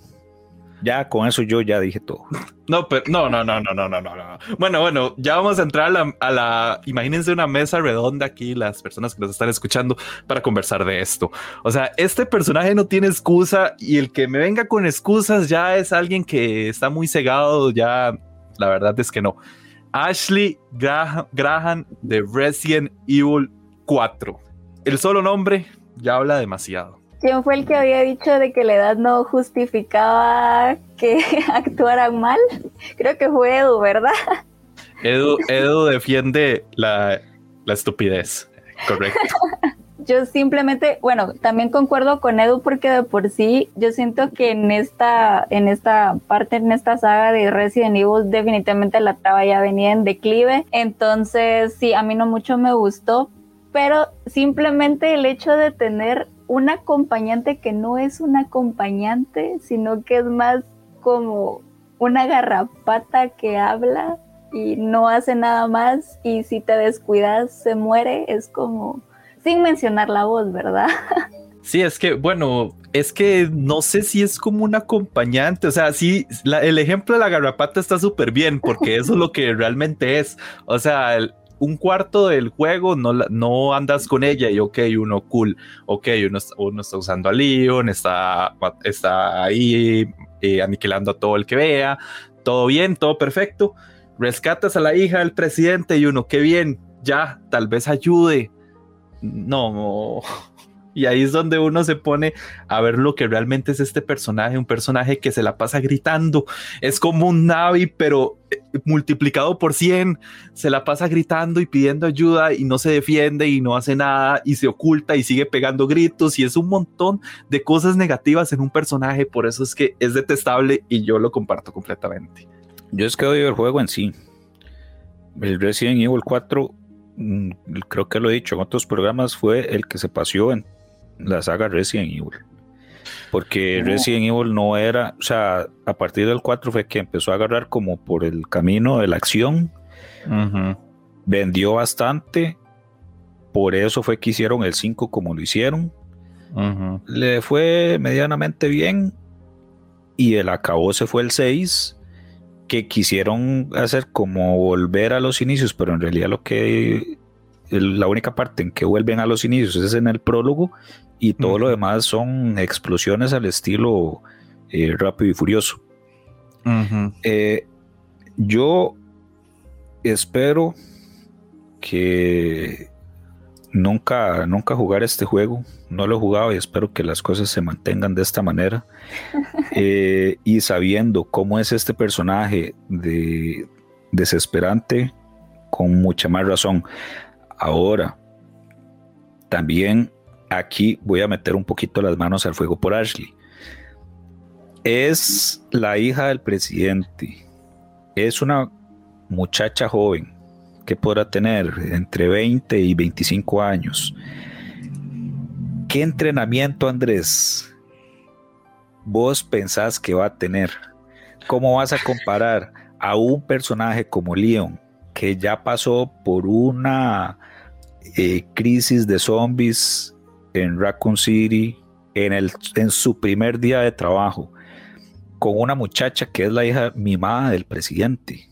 Ya con eso yo ya dije todo. No, pero no, no, no, no, no, no, no, no. Bueno, bueno, ya vamos a entrar a la, a la- imagínense una mesa redonda aquí, las personas que nos están escuchando, para conversar de esto. O sea, este personaje no tiene excusa y el que me venga con excusas ya es alguien que está muy cegado, ya la verdad es que no. Ashley Graham de Resident Evil 4. El solo nombre ya habla demasiado. ¿Quién fue el que había dicho de que la edad no justificaba que actuaran mal? Creo que fue Edu, ¿verdad? Edu, Edu defiende la, la estupidez. Correcto. yo simplemente, bueno, también concuerdo con Edu porque de por sí yo siento que en esta, en esta parte, en esta saga de Resident Evil, definitivamente la traba ya venía en declive. Entonces, sí, a mí no mucho me gustó, pero simplemente el hecho de tener un acompañante que no es un acompañante, sino que es más como una garrapata que habla y no hace nada más y si te descuidas se muere, es como sin mencionar la voz, ¿verdad? Sí, es que, bueno, es que no sé si es como un acompañante, o sea, sí, el ejemplo de la garrapata está súper bien, porque eso es lo que realmente es, o sea, un cuarto del juego no, no andas con ella y ok, uno cool, ok, uno, uno está usando a Leon, está, está ahí eh, aniquilando a todo el que vea, todo bien, todo perfecto, rescatas a la hija del presidente y uno, qué bien, ya, tal vez ayude, no, y ahí es donde uno se pone a ver lo que realmente es este personaje, un personaje que se la pasa gritando, es como un Navi, pero eh, multiplicado por 100, se la pasa gritando y pidiendo ayuda y no se defiende y no hace nada y se oculta y sigue pegando gritos y es un montón de cosas negativas en un personaje, por eso es que es detestable y yo lo comparto completamente. Yo es que odio el juego en sí. El Resident Evil 4 mm, creo que lo he dicho en otros programas, fue el que se paseó en la saga Resident Evil. Porque Resident Evil no era, o sea, a partir del 4 fue que empezó a agarrar como por el camino de la acción. Vendió bastante. Por eso fue que hicieron el 5 como lo hicieron. Le fue medianamente bien. Y el acabó se fue el 6 que quisieron hacer como volver a los inicios, pero en realidad lo que la única parte en que vuelven a los inicios es en el prólogo y todo lo demás son explosiones al estilo eh, rápido y furioso. Eh, yo espero que nunca, nunca jugar este juego. No lo he jugado y espero que las cosas se mantengan de esta manera. Eh, y sabiendo cómo es este personaje de desesperante, con mucha más razón. Ahora, también aquí voy a meter un poquito las manos al fuego por Ashley. Es la hija del presidente. Es una muchacha joven que podrá tener entre 20 y 25 años. ¿Qué entrenamiento, Andrés, vos pensás que va a tener? ¿Cómo vas a comparar a un personaje como Leon, que ya pasó por una eh, crisis de zombies en Raccoon City, en, el, en su primer día de trabajo, con una muchacha que es la hija mimada del presidente.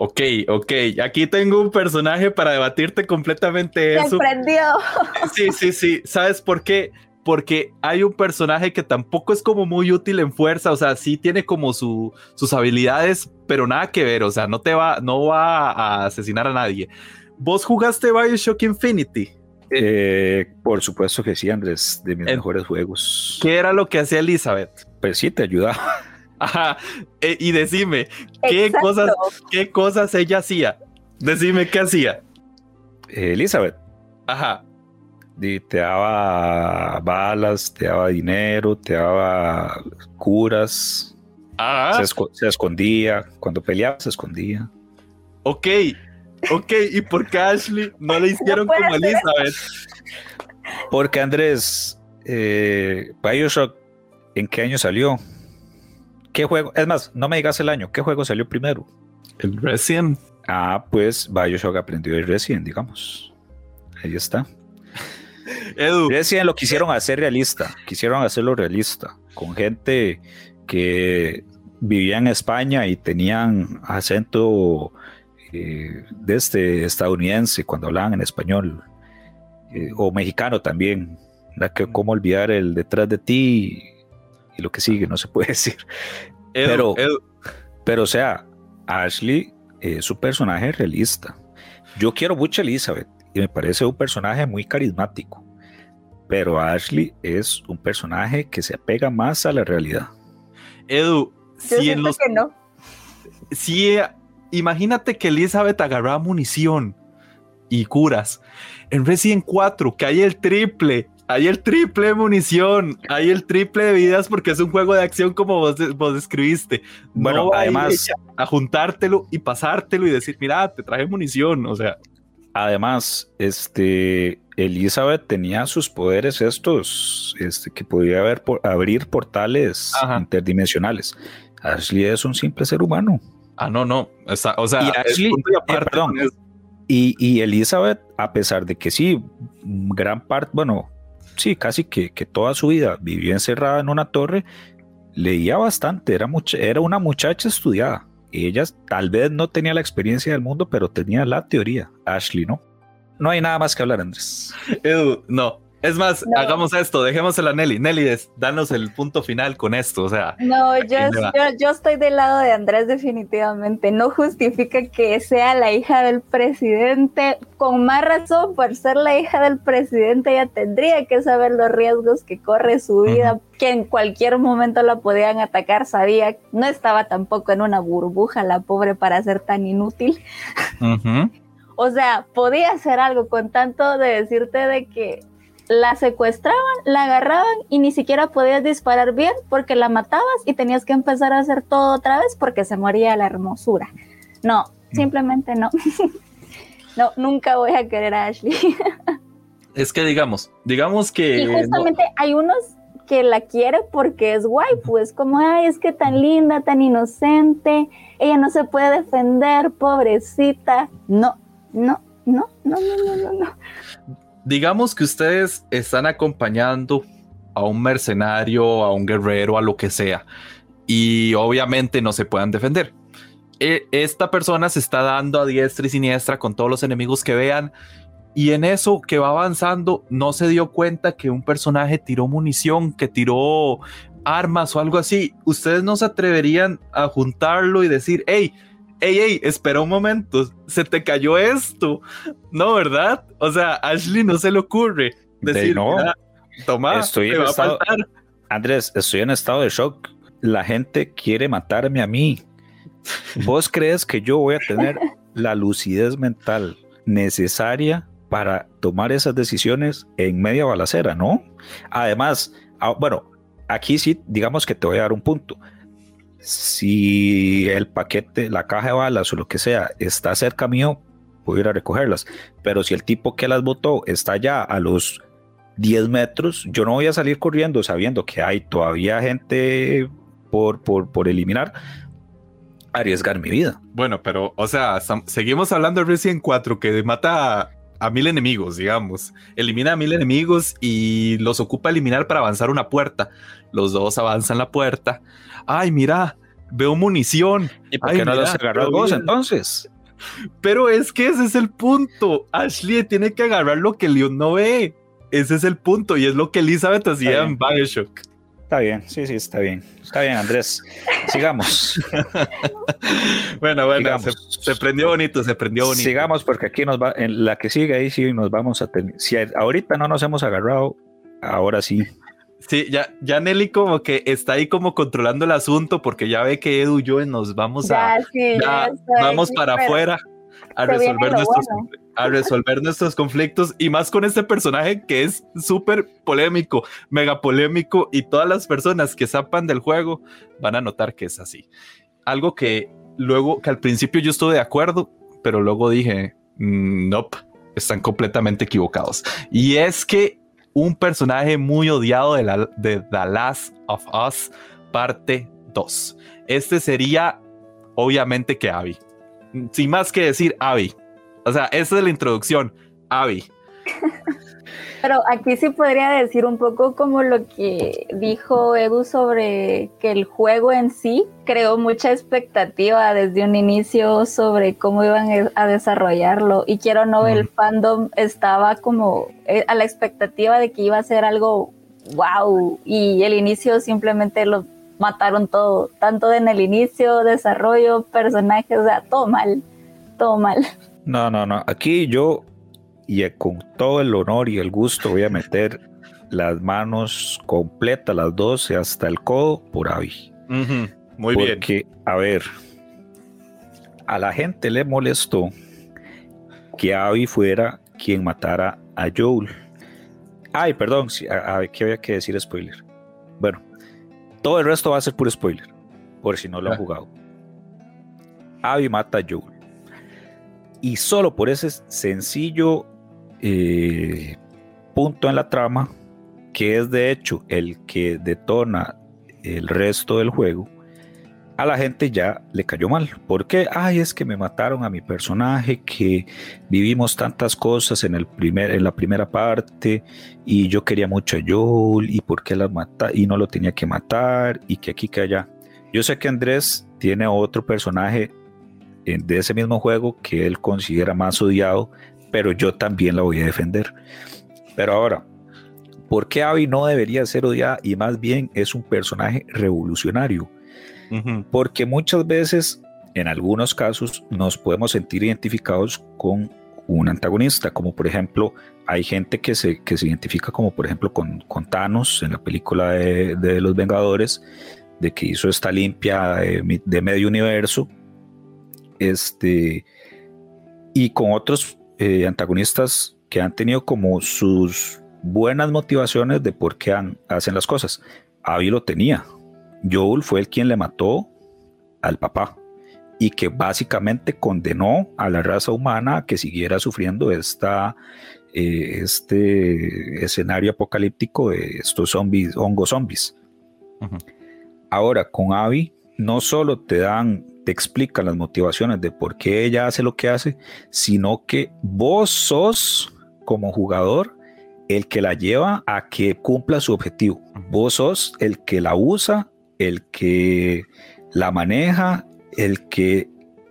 Ok, ok, aquí tengo un personaje para debatirte completamente eso. prendió. Sí, sí, sí. ¿Sabes por qué? Porque hay un personaje que tampoco es como muy útil en fuerza, o sea, sí tiene como su, sus habilidades, pero nada que ver, o sea, no te va, no va a asesinar a nadie. ¿Vos jugaste Bioshock Infinity? Eh, por supuesto que sí, Andrés, de mis mejores juegos. ¿Qué era lo que hacía Elizabeth? Pues sí, te ayudaba. Ajá. Eh, y decime, ¿qué cosas, ¿qué cosas ella hacía? Decime qué hacía. Elizabeth. Ajá. Y te daba balas, te daba dinero, te daba curas. Ajá. Se, se escondía. Cuando peleaba, se escondía. Ok, Ok, ¿y por qué Ashley no le hicieron como Elizabeth? Porque Andrés, eh, Bioshock, ¿en qué año salió? ¿Qué juego? Es más, no me digas el año, ¿qué juego salió primero? El Resident. Ah, pues Bioshock aprendió el Resident, digamos. Ahí está. Edu. Resident lo quisieron hacer realista, quisieron hacerlo realista, con gente que vivía en España y tenían acento eh, de este estadounidense cuando hablaban en español, eh, o mexicano también, la que cómo olvidar el detrás de ti y lo que sigue, no se puede decir. pero, pero, o sea, Ashley es un personaje realista. Yo quiero mucho a Elizabeth y me parece un personaje muy carismático, pero Ashley es un personaje que se apega más a la realidad. Edu, si en los, que no. Si imagínate que Elizabeth agarraba munición y curas. En Resident 4, que hay el triple, hay el triple de munición, hay el triple de vidas porque es un juego de acción como vos, vos describiste. Bueno, No además- a, a juntártelo y pasártelo y decir, mira, te traje munición, o sea, Además, este, Elizabeth tenía sus poderes estos, este, que podía haber por, abrir portales Ajá. interdimensionales. Ashley es un simple ser humano. Ah, no, no, sea, o sea, Y Ashley- y eh, aparte perdón. Y, y Elizabeth, a pesar de que sí, gran parte, bueno, sí, casi que, que toda su vida vivió encerrada en una torre, leía bastante, era, mucha- era una muchacha estudiada. Ella tal vez no tenía la experiencia del mundo, pero tenía la teoría. Ashley, ¿no? No hay nada más que hablar, Andrés. Edu, no. Es más, No. hagamos esto, dejémosela a Nelly. Nelly, danos el punto final con esto, o sea, No, yo, yo, yo estoy del lado de Andrés definitivamente. No justifica que sea la hija del presidente. Con más razón, por ser la hija del presidente, ella tendría que saber los riesgos que corre su vida, que en cualquier momento la podían atacar. Sabía, no estaba tampoco en una burbuja la pobre para ser tan inútil. ujú. O sea, podía hacer algo con tanto de decirte de que la secuestraban, la agarraban y ni siquiera podías disparar bien porque la matabas y tenías que empezar a hacer todo otra vez porque se moría la hermosura. No, simplemente no. no, nunca voy a querer a Ashley. es que digamos, digamos que... y no- justamente hay unos que la quiere porque es guay, pues como, ay, es que tan linda, tan inocente, ella no se puede defender, pobrecita. No, no, no, no, no, no, no, no. Digamos que ustedes están acompañando a un mercenario, a un guerrero, a lo que sea, y obviamente no se puedan defender. E- Esta persona se está dando a diestra y siniestra con todos los enemigos que vean, y en eso que va avanzando, no se dio cuenta que un personaje tiró munición, que tiró armas o algo así. Ustedes no se atreverían a juntarlo y decir, hey, hey, hey, espera un momento, se te cayó esto. No, ¿verdad? O sea, a Ashley no se le ocurre De decir, no. "Mira, toma, Estoy en va a estado- faltar. Andrés, estoy en estado de shock. La gente quiere matarme a mí. ¿Vos crees que yo voy a tener la lucidez mental necesaria para tomar esas decisiones en media balacera? No. Además, ah, bueno, aquí sí, digamos que te voy a dar un punto. Si el paquete, la caja de balas o lo que sea está cerca mío, a ir a recogerlas. Pero si el tipo que las botó está ya a los 10 metros, yo no voy a salir corriendo sabiendo que hay todavía gente por, por, por eliminar, arriesgar mi vida. Bueno, pero, o sea, seguimos hablando de Resident 4 que mata a, mil enemigos, digamos. Elimina a mil enemigos y los ocupa eliminar para avanzar una puerta. Los dos avanzan la puerta. Ay, mira, veo munición. ¿Y por Ay, qué no mira, agarras todo vos entonces? Pero es que ese es el punto. Ashley tiene que agarrar lo que Leon no ve. Ese es el punto y es lo que Elizabeth hacía en Bioshock. Está bien, sí, sí, está bien. Está bien, Andrés. Sigamos. Bueno, bueno, se, Sigamos. se prendió bonito, se prendió bonito. Sigamos porque aquí nos va, en la que sigue ahí sí nos vamos a tener. Si ahorita no nos hemos agarrado, ahora sí. Sí, ya, ya Nelly como que está ahí como controlando el asunto porque ya ve que Edu y yo nos vamos a... Ya, sí, ya ya estoy vamos para pero afuera a resolver, nuestros, bueno. a resolver nuestros conflictos y más con este personaje que es súper polémico, mega polémico y todas las personas que zapan del juego van a notar que es así. Algo que luego, que al principio yo estuve de acuerdo, pero luego dije, "Mm, nope, están completamente equivocados. Y es que un personaje muy odiado de, la, de The Last of Us, parte 2. Este sería, obviamente, que Abby. Sin más que decir, Abby. O sea, esa es la introducción. Abby. Pero aquí sí podría decir un poco como lo que dijo Edu sobre que el juego en sí creó mucha expectativa desde un inicio sobre cómo iban a desarrollarlo y quiero no, el fandom estaba como eh, a la expectativa de que iba a ser algo wow y el inicio simplemente lo mataron todo, tanto en el inicio, desarrollo, personajes, o sea, todo mal, todo mal. No, no, no. Aquí yo, y con todo el honor y el gusto, voy a meter las manos completas, las 12 hasta el codo, por Abby. Ujú, Muy bien. Porque, a ver, a la gente le molestó que Abby fuera quien matara a Joel. Ay, perdón, ¿qué había que decir spoiler? Bueno, todo el resto va a ser puro spoiler, por si no lo han jugado. Abby mata a Joel. Y solo por ese sencillo eh, punto en la trama, que es de hecho el que detona el resto del juego, a la gente ya le cayó mal. porque Ay, es que me mataron a mi personaje, que vivimos tantas cosas en, el primer, en la primera parte y yo quería mucho a Joel y por qué la mata y no lo tenía que matar y que aquí que allá. Yo sé que Andrés tiene otro personaje de ese mismo juego que él considera más odiado, pero yo también la voy a defender. Pero ahora, ¿por qué Abby no debería ser odiada y más bien es un personaje revolucionario? Porque muchas veces, en algunos casos, nos podemos sentir identificados con un antagonista, como por ejemplo, hay gente que se, que se identifica como por ejemplo con, con Thanos en la película de, de, Los Vengadores, de que hizo esta limpia de, de medio universo, este, y con otros eh, antagonistas que han tenido como sus buenas motivaciones de por qué hacen las cosas. Abby lo tenía, Joel fue el quien le mató al papá y que básicamente condenó a la raza humana a que siguiera sufriendo esta, eh, este escenario apocalíptico de estos zombies, hongos zombies. Ahora, con Abby, no solo te dan, te explican las motivaciones de por qué ella hace lo que hace, sino que vos sos, como jugador, el que la lleva a que cumpla su objetivo. Vos sos el que la usa el que la maneja, el que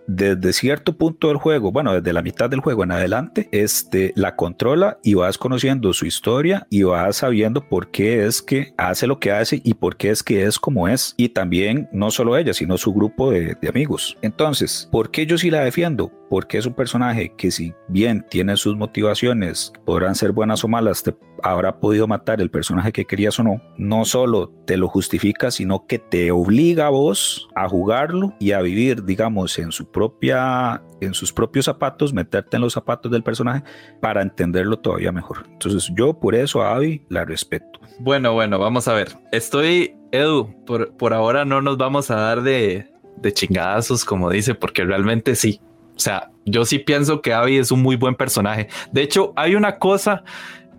desde cierto punto del juego, bueno, desde la mitad del juego en adelante, este, la controla y vas conociendo su historia y vas sabiendo por qué es que hace lo que hace y por qué es que es como es. Y también no solo ella, sino su grupo de, de amigos. Entonces, ¿por qué yo sí la defiendo? Porque es un personaje que si bien tiene sus motivaciones, podrán ser buenas o malas, te habrá podido matar el personaje que querías o no, no solo te lo justifica, sino que te obliga a vos a jugarlo y a vivir, digamos, en su propia en sus propios zapatos, meterte en los zapatos del personaje para entenderlo todavía mejor. Entonces, yo por eso a Abby la respeto. Bueno, bueno, vamos a ver. Estoy, Edu, por, por ahora no nos vamos a dar de, de chingadazos, como dice, porque realmente sí. O sea, yo sí pienso que Abby es un muy buen personaje. De hecho, hay una cosa,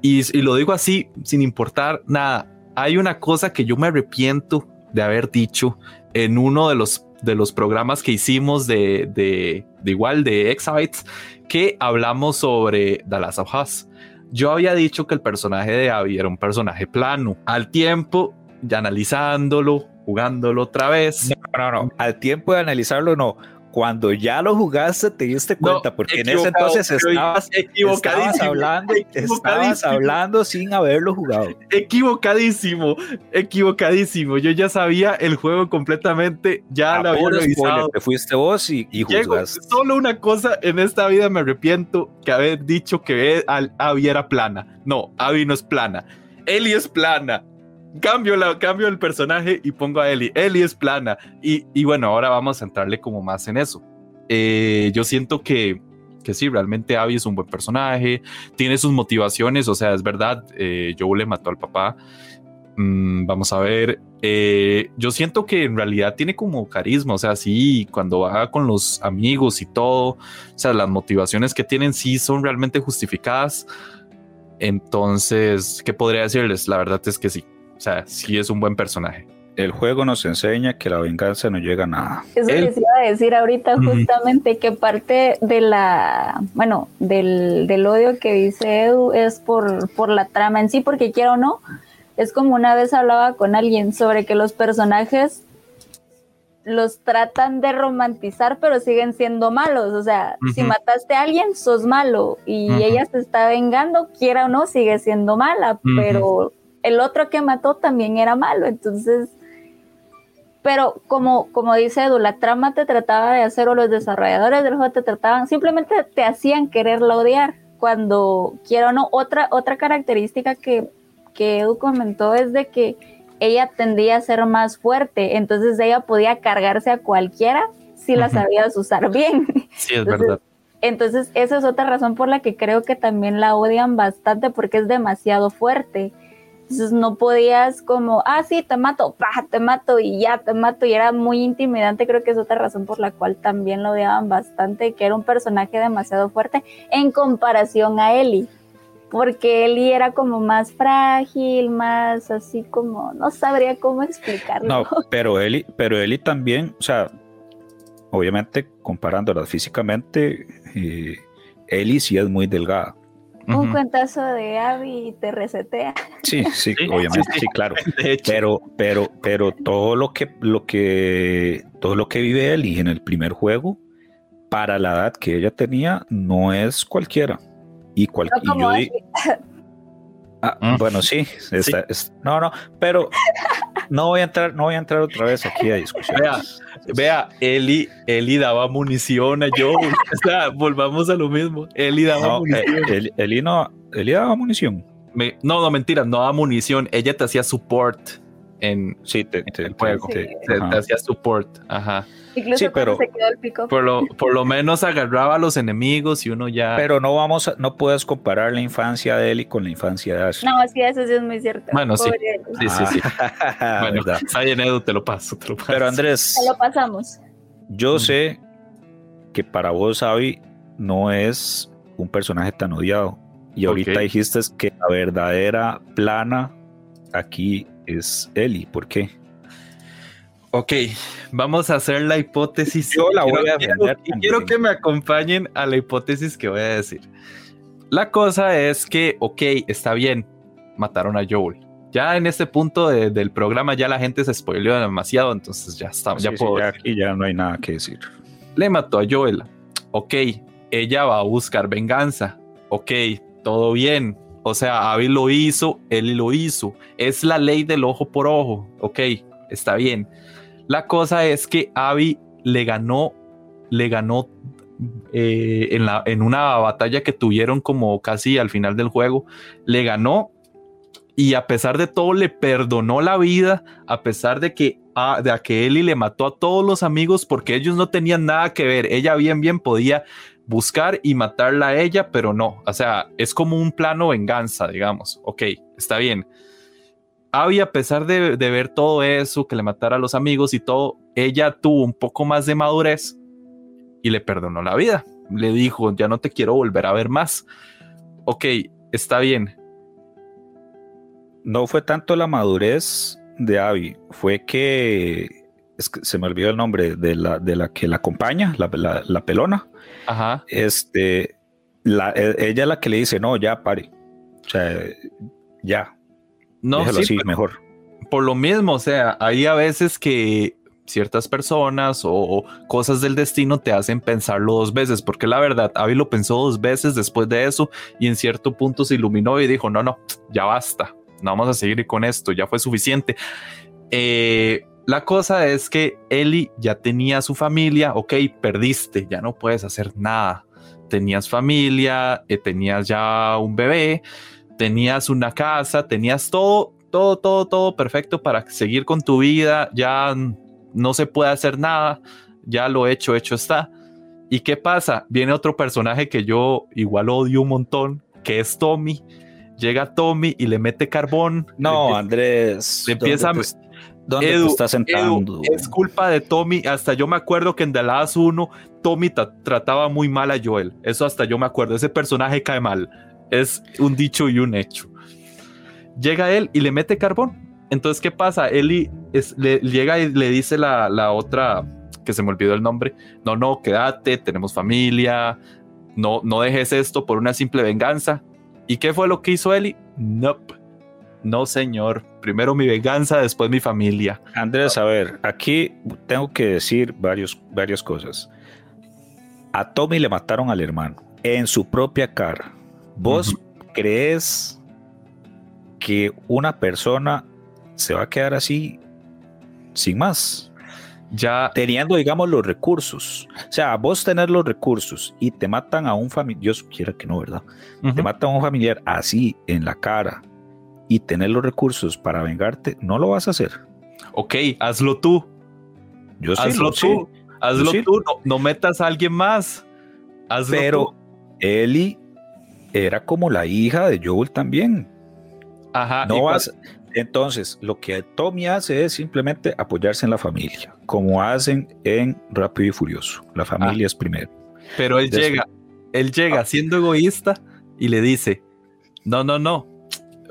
y, lo digo así, sin importar nada, hay una cosa que yo me arrepiento de haber dicho en uno de los, de los programas que hicimos de, de, igual de Exabytes, que hablamos sobre Last of Us. Yo había dicho que el personaje de Abby era un personaje plano. Al tiempo, analizándolo, jugándolo otra vez. No, no, no. Al tiempo de analizarlo, no cuando ya lo jugaste te diste cuenta, porque en ese entonces estabas, estabas, hablando, estabas hablando sin haberlo jugado. Equivocadísimo, equivocadísimo. Yo ya sabía el juego completamente, ya lo había revisado. te fuiste vos y, y juzgaste. Solo una cosa en esta vida me arrepiento que haber dicho que Abby era plana. No, Abby no es plana. Eli es plana cambio, la, cambio el personaje y pongo a Ellie. Ellie es plana. Y, y bueno, ahora vamos a entrarle como más en eso. Eh, yo siento que, que sí, realmente Abby es un buen personaje, tiene sus motivaciones, o sea, es verdad, eh, Joe le mató al papá. Mm, vamos a ver, eh, yo siento que en realidad tiene como carisma, o sea, sí, cuando va con los amigos y todo, o sea, las motivaciones que tienen sí son realmente justificadas. Entonces, ¿qué podría decirles? La verdad es que sí, o sea, sí es un buen personaje. El juego nos enseña que la venganza no llega a nada. Eso les iba a decir ahorita justamente que parte de la, bueno, del, del, odio que dice Edu es por, por la trama en sí, porque quiero o no, es como una vez hablaba con alguien sobre que los personajes los tratan de romantizar, pero siguen siendo malos. O sea, si mataste a alguien, sos malo. Y ella se está vengando, quiera o no, sigue siendo mala. Pero el otro que mató también era malo, entonces, pero como, como dice Edu, la trama te trataba de hacer o los desarrolladores del juego te trataban, simplemente te hacían quererla odiar, cuando quiero o no, otra, otra característica que, que Edu comentó es de que ella tendía a ser más fuerte, entonces ella podía cargarse a cualquiera si la sabías usar bien. Sí, es verdad. Entonces, esa es otra razón por la que creo que también la odian bastante porque es demasiado fuerte. Entonces no podías como, ah, sí, te mato, pa, te mato y ya, te mato. Y era muy intimidante, creo que es otra razón por la cual también lo odiaban bastante, que era un personaje demasiado fuerte en comparación a Ellie. Porque Ellie era como más frágil, más así como, no sabría cómo explicarlo. No, pero Ellie, pero Ellie también, o sea, obviamente comparándola físicamente, eh, Ellie sí es muy delgada. Un cuentazo de Abby y te resetea. Sí, sí, obviamente, sí, claro. Pero, pero, pero todo lo que, lo que, todo lo que vive Ellie en el primer juego, para la edad que ella tenía, no es cualquiera. Y, cual, No y yo. Ah, Mm. Bueno, sí, está- es- no, no, pero no voy a entrar, no voy a entrar otra vez aquí a discusiones. Vea, Eli, Eli daba munición a Joel. O sea, volvamos a lo mismo. Eli daba No, eh, munición. el, Eli no, Eli daba munición. Me- no, no, mentira, no daba munición. Ella te hacía support en Sí, te, te- el juego. te- Te, ajá. te hacía support. Ajá. Incluso Sí, pero- se quedó el pico. Por lo, por lo menos agarraba a los enemigos y uno ya. Pero no vamos, a- no puedes comparar la infancia de Eli con la infancia de Ashley. No, sí, eso sí es muy cierto. Bueno, sí. Ellie. sí, sí, sí. Ah, bueno, está bien, Edu, te lo paso. Te lo paso. Pero Andrés, Se lo pasamos. yo Mm. sé que para vos, Abby, no es un personaje tan odiado. Y ahorita Ok. dijiste que la verdadera plana aquí es Eli. ¿Por qué? Ok, vamos a hacer la hipótesis. Yo la voy Quiero- a quiero- que me acompañen a la hipótesis que voy a decir. La cosa es que, ok, está bien, mataron a Joel. Ya en este punto de- del programa ya la gente se spoileó demasiado, entonces ya está, ya Sí, puedo ya decir. aquí ya no hay nada que decir. Le mató a Joel. Ok, ella va a buscar venganza. Ok, todo bien. O sea, Abby lo hizo, él lo hizo. Es la ley del ojo por ojo. Ok, está bien. La cosa es que Abby le ganó, le ganó eh, en, una batalla que tuvieron como casi al final del juego. Le ganó y a pesar de todo le perdonó la vida, a pesar de que, ah, de que Ellie le mató a todos los amigos porque ellos no tenían nada que ver. Ella bien, bien podía buscar y matarla a ella, pero no. O sea, es como un plano venganza, digamos. Ok, está bien. Abby, a pesar de, de ver todo eso, que le matara a los amigos y todo, ella tuvo un poco más de madurez y le perdonó la vida. Le dijo, ya no te quiero volver a ver más. Ok, está bien. No fue tanto la madurez de Abby, fue que, es que se me olvidó el nombre de la, de la que la acompaña, la, la- la pelona. Ajá. Este, la, e- ella es la que le dice, no, ya pare. O sea, ya, No, déjalo sí, así, mejor. por lo mismo, o sea, hay a veces que ciertas personas o, o cosas del destino te hacen pensarlo dos veces, porque la verdad, Abby lo pensó dos veces después de eso y en cierto punto se iluminó y dijo, no, no, ya basta, no vamos a seguir con esto, ya fue suficiente. Eh, la cosa es que Ellie ya tenía su familia, ok, perdiste, ya no puedes hacer nada. Tenías familia, eh, tenías ya un bebé, tenías una casa, tenías todo, todo, todo, todo perfecto para seguir con tu vida. Ya no se puede hacer nada, ya lo hecho, hecho está. ¿Y qué pasa? Viene otro personaje que yo igual odio un montón, que es Tommy. Llega Tommy y le mete carbón. No, le, Andrés. le empieza ¿dónde te, dónde Edu, te estás sentando? Edu, es culpa de Tommy. Hasta yo me acuerdo que en The Last 1 Tommy tra- trataba muy mal a Joel. Eso hasta yo me acuerdo. Ese personaje cae mal. Es un dicho y un hecho. Llega él y le mete carbón. Entonces, ¿qué pasa? Eli es- le, llega y le dice la, la otra, que se me olvidó el nombre, no, no, quédate, tenemos familia, no, no dejes esto por una simple venganza. ¿Y qué fue lo que hizo Eli? Nope. No, señor. Primero mi venganza, después mi familia. Andrés, a ver, aquí tengo que decir varios, varias cosas. A Tommy le mataron al hermano en su propia cara. ¿Vos crees que una persona se va a quedar así sin más? Ya, Teniendo, digamos, los recursos. O sea, vos tener los recursos y te matan a un familiar, Dios quiera que no, ¿verdad? Te matan a un familiar así en la cara y tener los recursos para vengarte, no lo vas a hacer. ok, hazlo tú. Yo sí, hazlo sí. tú. Hazlo sí. tú. No, no metas a alguien más. Hazlo Pero tú. Ellie era como la hija de Joel también. Ajá, No vas. Entonces, lo que Tommy hace es simplemente apoyarse en la familia, como hacen en Rápido y Furioso. La familia es primero. pero él Después- llega, él llega siendo egoísta y le dice, no, no, no,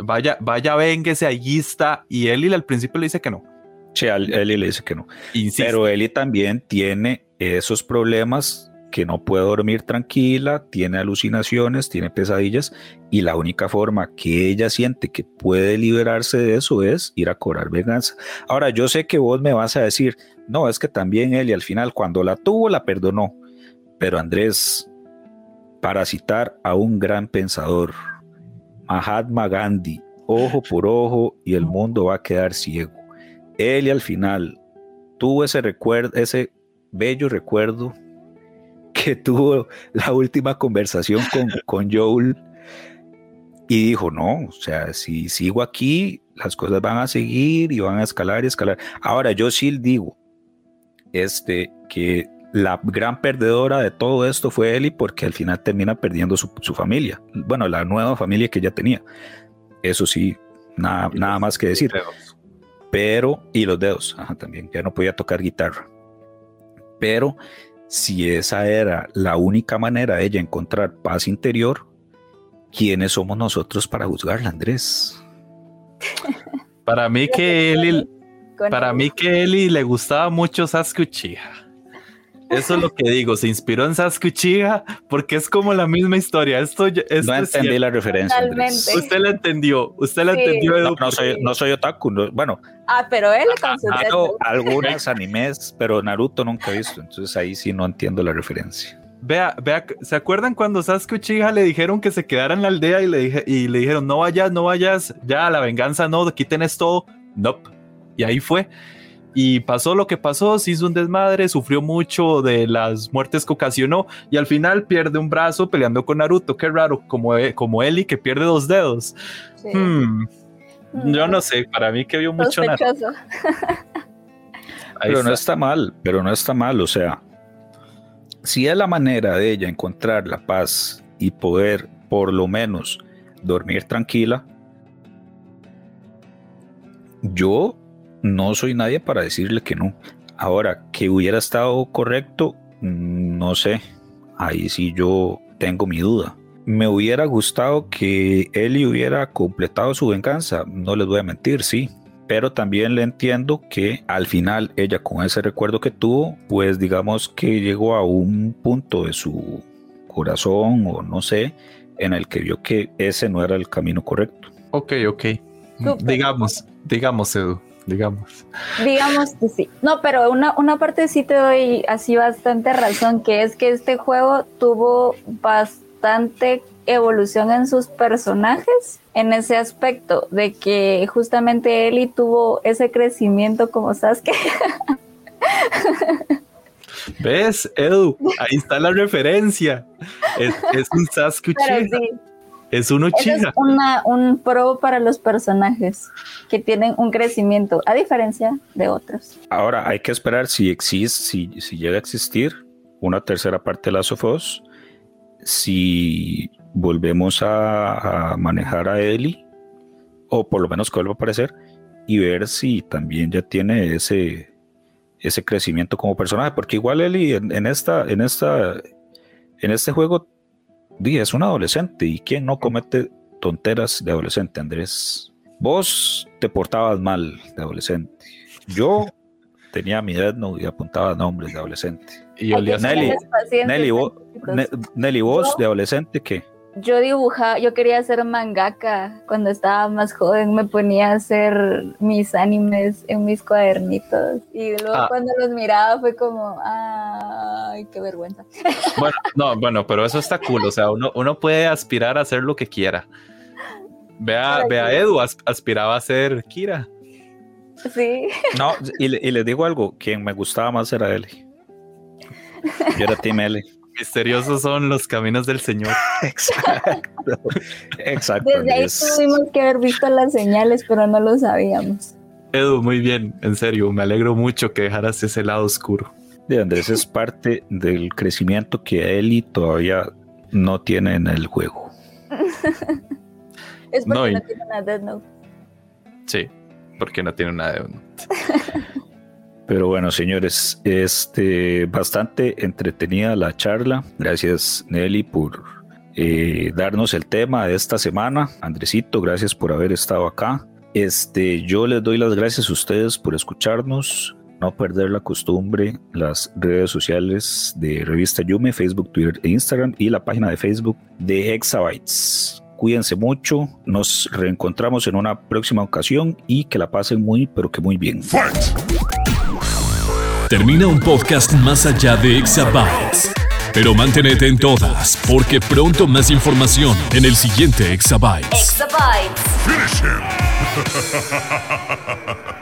vaya, vaya, vénguese, allí está. Y él al principio le dice que no. A Ellie le dice que no. Insiste. Pero Ellie también tiene esos problemas que no puede dormir tranquila, tiene alucinaciones, tiene pesadillas y la única forma que ella siente que puede liberarse de eso es ir a cobrar venganza. Ahora, yo sé que vos me vas a decir, no, es que también Ellie al final cuando la tuvo la perdonó. Pero Andrés, para citar a un gran pensador, Mahatma Gandhi, ojo por ojo y el mundo va a quedar ciego. Ellie al final tuvo ese recuerdo, ese bello recuerdo que tuvo la última conversación con, con Joel y dijo, no, o sea, si sigo aquí, las cosas van a seguir y van a escalar y escalar. Ahora, yo sí digo, este, que la gran perdedora de todo esto fue Ellie porque al final termina perdiendo su, su familia, bueno, la nueva familia que ya tenía. Eso sí, nada, nada más que decir pero y los dedos ajá, también ya no podía tocar guitarra pero si esa era la única manera de ella encontrar paz interior quiénes somos nosotros para juzgarla Andrés Para mí que Eli, para mí que Eli le gustaba mucho Sasuke Uchiha. Eso es lo que digo, se inspiró en Sasuke Uchiha porque es como la misma historia. Esto, esto no es entendí cierto. la referencia. Usted la entendió, usted la Sí. entendió. No, no soy, no soy otaku no- bueno Ah, pero él con algunos animes pero Naruto nunca he visto entonces ahí sí no entiendo la referencia Vea, vea, ¿se acuerdan cuando Sasuke Uchiha le dijeron que se quedara en la aldea y le, dije, y le dijeron no vayas, no vayas, ya la venganza no, aquí tenés todo? Nope. Y ahí fue. Y pasó lo que pasó, se hizo un desmadre, sufrió mucho de las muertes que ocasionó y al final pierde un brazo peleando con Naruto. Qué raro, como, como Eli que pierde dos dedos. Sí. Hmm, Mm, yo no sé, para mí que vio mucho Naruto. pero no está mal, pero no está mal, o sea, si es la manera de ella encontrar la paz y poder por lo menos dormir tranquila, yo no soy nadie para decirle que no. Ahora, que hubiera estado correcto, mm, no sé, ahí sí yo tengo mi duda. Me hubiera gustado que Ellie hubiera completado su venganza, no les voy a mentir, sí, pero también le entiendo que al final ella con ese recuerdo que tuvo, pues digamos que llegó a un punto de su corazón o no sé, en el que vio que ese no era el camino correcto. Ok, ok. Digamos, digamos, Edu, digamos. Digamos que sí. No, pero una, una parte sí te doy así bastante razón, que es que este juego tuvo bastante evolución en sus personajes en ese aspecto, de que justamente Ellie tuvo ese crecimiento como Sasuke. ¿Ves, Edu? Ahí está la referencia. Es, es un Sasuke Pero sí, Es un Eso es Uchiha. una, un pro para los personajes que tienen un crecimiento, a diferencia de otros. Ahora hay que esperar si existe, si, si llega a existir una tercera parte de Last of Us, si volvemos a, a manejar a Ellie, o por lo menos que vuelva a aparecer, y ver si también ya tiene ese, ese crecimiento como personaje, porque igual Ellie en, en esta, en esta, en este juego di, es un adolescente, y quién no comete tonteras de adolescente, Andrés. Vos te portabas mal de adolescente. Yo tenía mi Note y apuntaba nombres de adolescente. Y olía Nelly, Nelly, vos, chicos. Ne- Nelly, vos Yo- de adolescente, ¿qué? Yo dibujaba, yo quería ser mangaka cuando estaba más joven, me ponía a hacer mis animes en mis cuadernitos y luego Ah. cuando los miraba fue como, ay, qué vergüenza. Bueno, no, bueno, pero eso está cool. O sea, uno, uno puede aspirar a hacer lo que quiera. Vea, vea. Edu, as- aspiraba a ser Kira. Sí, No, y, le- y les digo algo, quien me gustaba más era Ellie. Yo era Team Ellie. Misteriosos son los caminos del Señor. Exacto. Exacto. desde ahí tuvimos que haber visto las señales, pero no lo sabíamos. Edu, muy bien, en serio, me alegro mucho que dejaras ese lado oscuro. de Andrés es parte del crecimiento que Eli todavía no tiene en el juego. es porque No, y- no, tiene una Death Note. Sí, porque no tiene una de Pero bueno, señores, este bastante entretenida la charla. Gracias, Nelly, por eh, darnos el tema de esta semana. Andresito, gracias por haber estado acá. Este, yo les doy las gracias a ustedes por escucharnos. No perder la costumbre, las redes sociales de Revista Yume, Facebook, Twitter e Instagram y la página de Facebook de Exabytes. Cuídense mucho, nos reencontramos en una próxima ocasión y que la pasen muy, pero que muy bien. Termina un podcast más allá de Exabytes. Pero mantenete en todas, porque pronto más información en el siguiente Exabytes. Exabytes. Finish him!